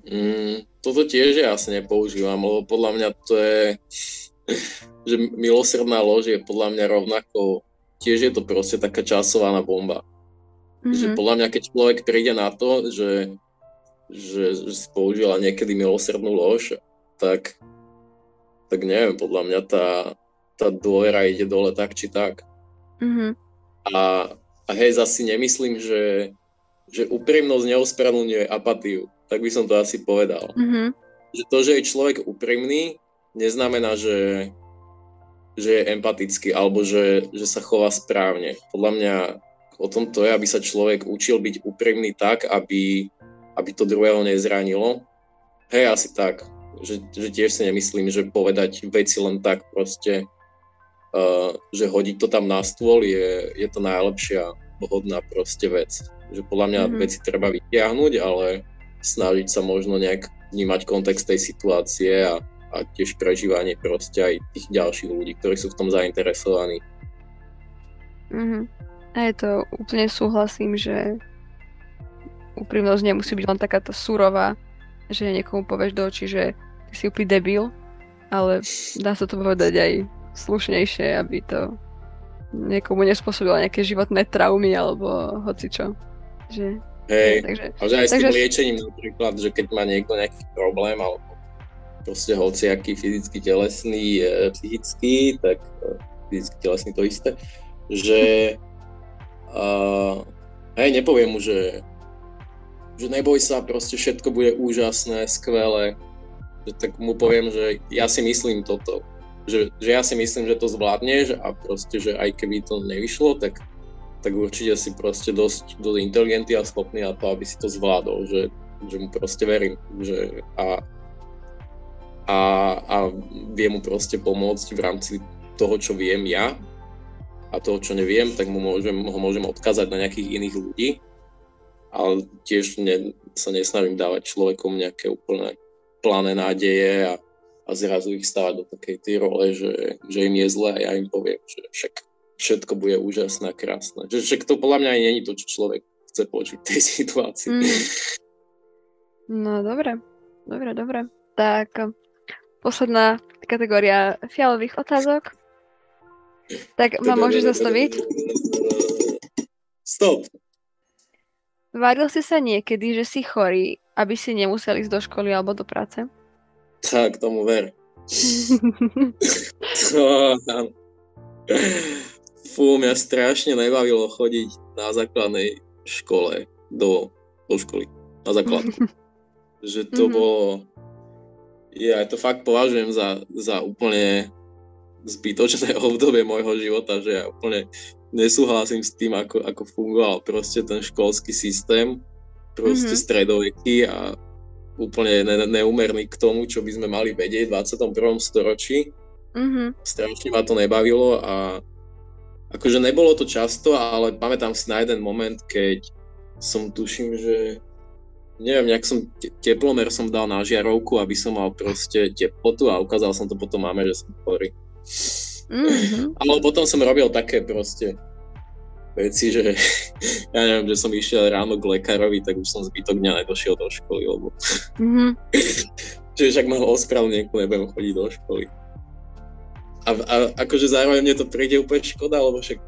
Mm, toto tiež ja asi nepoužívam, lebo podľa mňa to je, že milosrdná lož je podľa mňa rovnako tiež je to proste taká časovaná bomba. Mm-hmm. Že podľa mňa, keď človek príde na to, že, že, že si použila niekedy milosrdnú lož, tak, tak neviem, podľa mňa tá, tá dôvera ide dole tak či tak. Mm-hmm. A, a hej, zase nemyslím, že, že úprimnosť neospravedlňuje apatiu. Tak by som to asi povedal. Mm-hmm. Že to, že je človek úprimný, neznamená, že, že je empatický alebo že, že sa chová správne. Podľa mňa o tom to je, aby sa človek učil byť úprimný tak, aby, aby to druhého nezranilo. Hej, asi tak. Že, že tiež si nemyslím, že povedať veci len tak proste, že hodiť to tam na stôl je, je to najlepšia, pohodná proste vec. Že podľa mňa mm-hmm. veci treba vytiahnuť, ale snažiť sa možno nejak vnímať kontext tej situácie a a tiež prežívanie proste aj tých ďalších ľudí, ktorí sú v tom zainteresovaní. Mm-hmm. A je to úplne súhlasím, že úprimnosť nemusí byť len takáto surová, že niekomu povieš do očí, že ty si úplný debil, ale dá sa to povedať aj slušnejšie, aby to niekomu nespôsobilo nejaké životné traumy alebo hocičo. Že, Hej, takže, a že aj s takže... tým liečením napríklad, že keď má niekto nejaký problém alebo proste hociaký fyzicky telesný, e, psychický, tak e, fyzicky telesný to isté, že uh, hej, nepoviem mu, že, že neboj sa, proste všetko bude úžasné, skvelé, tak mu poviem, že ja si myslím toto, že, že ja si myslím, že to zvládneš a proste, že aj keby to nevyšlo, tak, tak určite si proste dosť, dosť inteligentný a schopný na to, aby si to zvládol, že, že mu proste verím, že a a, a viem mu proste pomôcť v rámci toho, čo viem ja a toho, čo neviem, tak mu môžem, ho môžem odkázať na nejakých iných ľudí, ale tiež ne, sa nesnažím dávať človekom nejaké úplne plané nádeje a, a zrazu ich stávať do takej tej role, že, že im je zle a ja im poviem, že však všetko bude úžasné a krásne. Že však to podľa mňa aj není to, čo človek chce počuť v tej situácii. Mm. No dobre, dobre, dobre. Tak posledná kategória fialových otázok. Tak ma môžeš zastaviť? Stop. Váril si sa niekedy, že si chorý, aby si nemusel ísť do školy alebo do práce? Tak, tomu ver. Fú, mňa strašne nebavilo chodiť na základnej škole do, do školy. Na základku. že to mm-hmm. bolo ja to fakt považujem za, za úplne zbytočné obdobie môjho života, že ja úplne nesúhlasím s tým, ako, ako fungoval proste ten školský systém, proste mm-hmm. stredoveký a úplne ne- neumerný k tomu, čo by sme mali vedieť v 21. storočí. Mm-hmm. Strašne ma to nebavilo a akože nebolo to často, ale pamätám si na jeden moment, keď som tuším, že neviem, nejak som, te, teplomer som dal na žiarovku, aby som mal proste teplotu a ukázal som to potom máme, že som chorý. Mm-hmm. Ale potom som robil také proste veci, že ja neviem, že som išiel ráno k lekárovi, tak už som zbytok dňa nedošiel do školy, lebo mm-hmm. že však ma ospravedlniť, nebudem chodiť do školy. A, a akože zároveň mne to príde úplne škoda, lebo však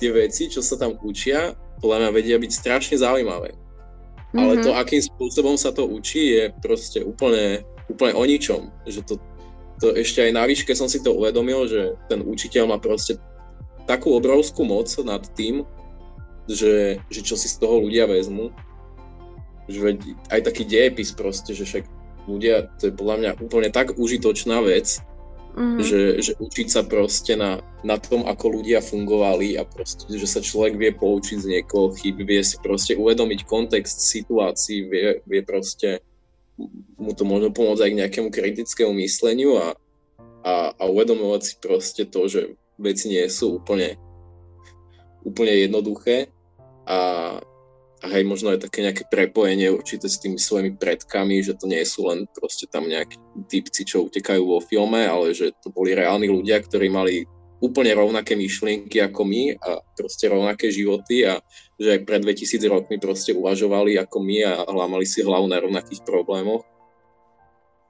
tie veci, čo sa tam učia, podľa mňa vedia byť strašne zaujímavé Mm-hmm. Ale to, mhm. akým spôsobom sa to učí, je proste úplne, úplne o ničom. Že to, to ešte aj na výške som si to uvedomil, že ten učiteľ má proste takú obrovskú moc nad tým, že, že čo si z toho ľudia vezmu. Že aj taký dejepis proste, že však ľudia, to je podľa mňa úplne tak užitočná vec, Mm-hmm. Že, že učiť sa proste na, na tom, ako ľudia fungovali a proste, že sa človek vie poučiť z niekoho chyb, vie si proste uvedomiť kontext situácií, vie, vie proste mu to možno pomôcť aj k nejakému kritickému mysleniu a, a, a uvedomovať si proste to, že veci nie sú úplne, úplne jednoduché a, a hej, možno aj také nejaké prepojenie určite s tými svojimi predkami, že to nie sú len proste tam nejakí typci, čo utekajú vo filme, ale že to boli reálni ľudia, ktorí mali úplne rovnaké myšlienky ako my a proste rovnaké životy a že aj pred 2000 rokmi proste uvažovali ako my a hlámali si hlavu na rovnakých problémoch.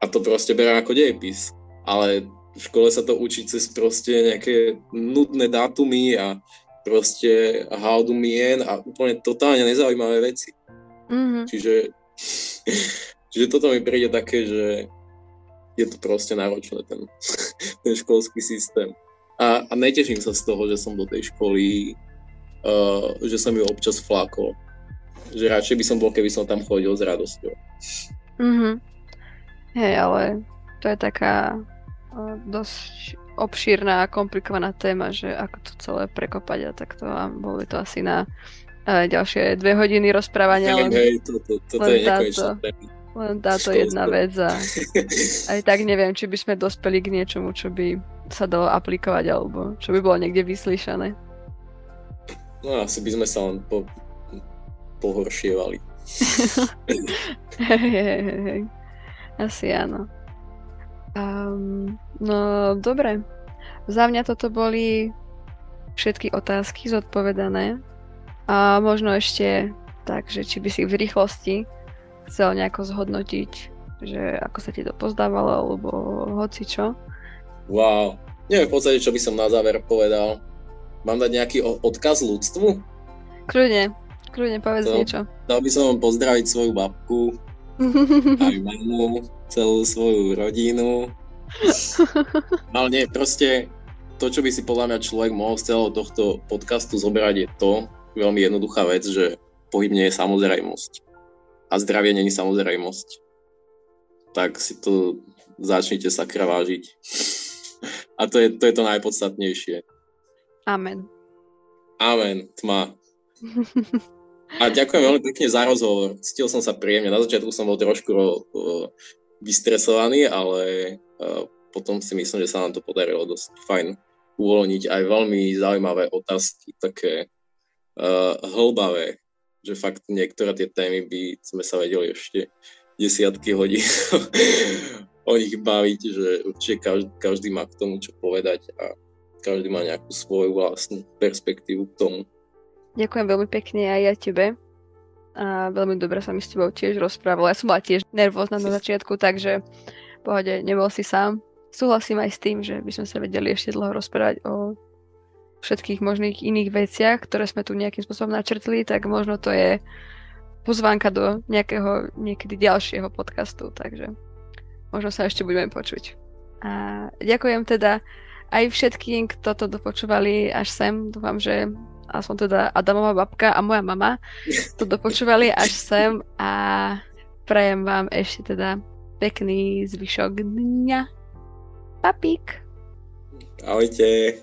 A to proste berá ako dejepis. Ale v škole sa to učí cez proste nejaké nudné dátumy a proste haudu mien a úplne totálne nezaujímavé veci. Mm-hmm. Čiže, čiže toto mi príde také, že je to proste náročné, ten, ten školský systém. A, a neteším sa z toho, že som do tej školy, uh, že som ju občas flákol. Že radšej by som bol, keby som tam chodil s radosťou. Mm-hmm. Hej, ale to je taká dosť obšírna a komplikovaná téma, že ako to celé prekopať a takto a boli to asi na uh, ďalšie dve hodiny rozprávania. Hej, len, hej, to, to, to, len je táto, len táto jedna vec a aj tak neviem, či by sme dospeli k niečomu, čo by sa dalo aplikovať alebo čo by bolo niekde vyslyšané. No asi by sme sa len po, pohoršievali. hej, hej, hej. Asi áno. Um, no dobre. Za mňa toto boli všetky otázky zodpovedané. A možno ešte tak, že či by si v rýchlosti chcel nejako zhodnotiť, že ako sa ti to pozdávalo, alebo hoci čo. Wow. Neviem v podstate, čo by som na záver povedal. Mám dať nejaký odkaz ľudstvu? Kľudne, kľudne povedz to, niečo. Dal by som pozdraviť svoju babku, aj mamu, celú svoju rodinu. Ale nie, proste to, čo by si podľa mňa človek mohol z celého tohto podcastu zoberať je to, veľmi jednoduchá vec, že pohyb nie je samozrejmosť. A zdravie není samozrejmosť. Tak si to začnite sa kravážiť. A to je, to je to najpodstatnejšie. Amen. Amen, tma. A ďakujem veľmi pekne za rozhovor. Cítil som sa príjemne. Na začiatku som bol trošku vystresovaný, ale potom si myslím, že sa nám to podarilo dosť fajn uvoľniť aj veľmi zaujímavé otázky, také uh, hlbavé, že fakt niektoré tie témy by sme sa vedeli ešte desiatky hodín o nich baviť, že určite každý, každý má k tomu čo povedať a každý má nejakú svoju vlastnú perspektívu k tomu. Ďakujem veľmi pekne aj ja tebe. A veľmi dobre sa mi s tebou tiež rozprávala. Ja som bola tiež nervózna na začiatku, takže pohode, nebol si sám súhlasím aj s tým, že by sme sa vedeli ešte dlho rozprávať o všetkých možných iných veciach, ktoré sme tu nejakým spôsobom načrtli, tak možno to je pozvánka do nejakého niekedy ďalšieho podcastu, takže možno sa ešte budeme počuť. A ďakujem teda aj všetkým, kto to dopočúvali až sem. Dúfam, že aspoň teda Adamová babka a moja mama to dopočúvali až sem a prajem vám ešte teda pekný zvyšok dňa. Papík. Ahojte.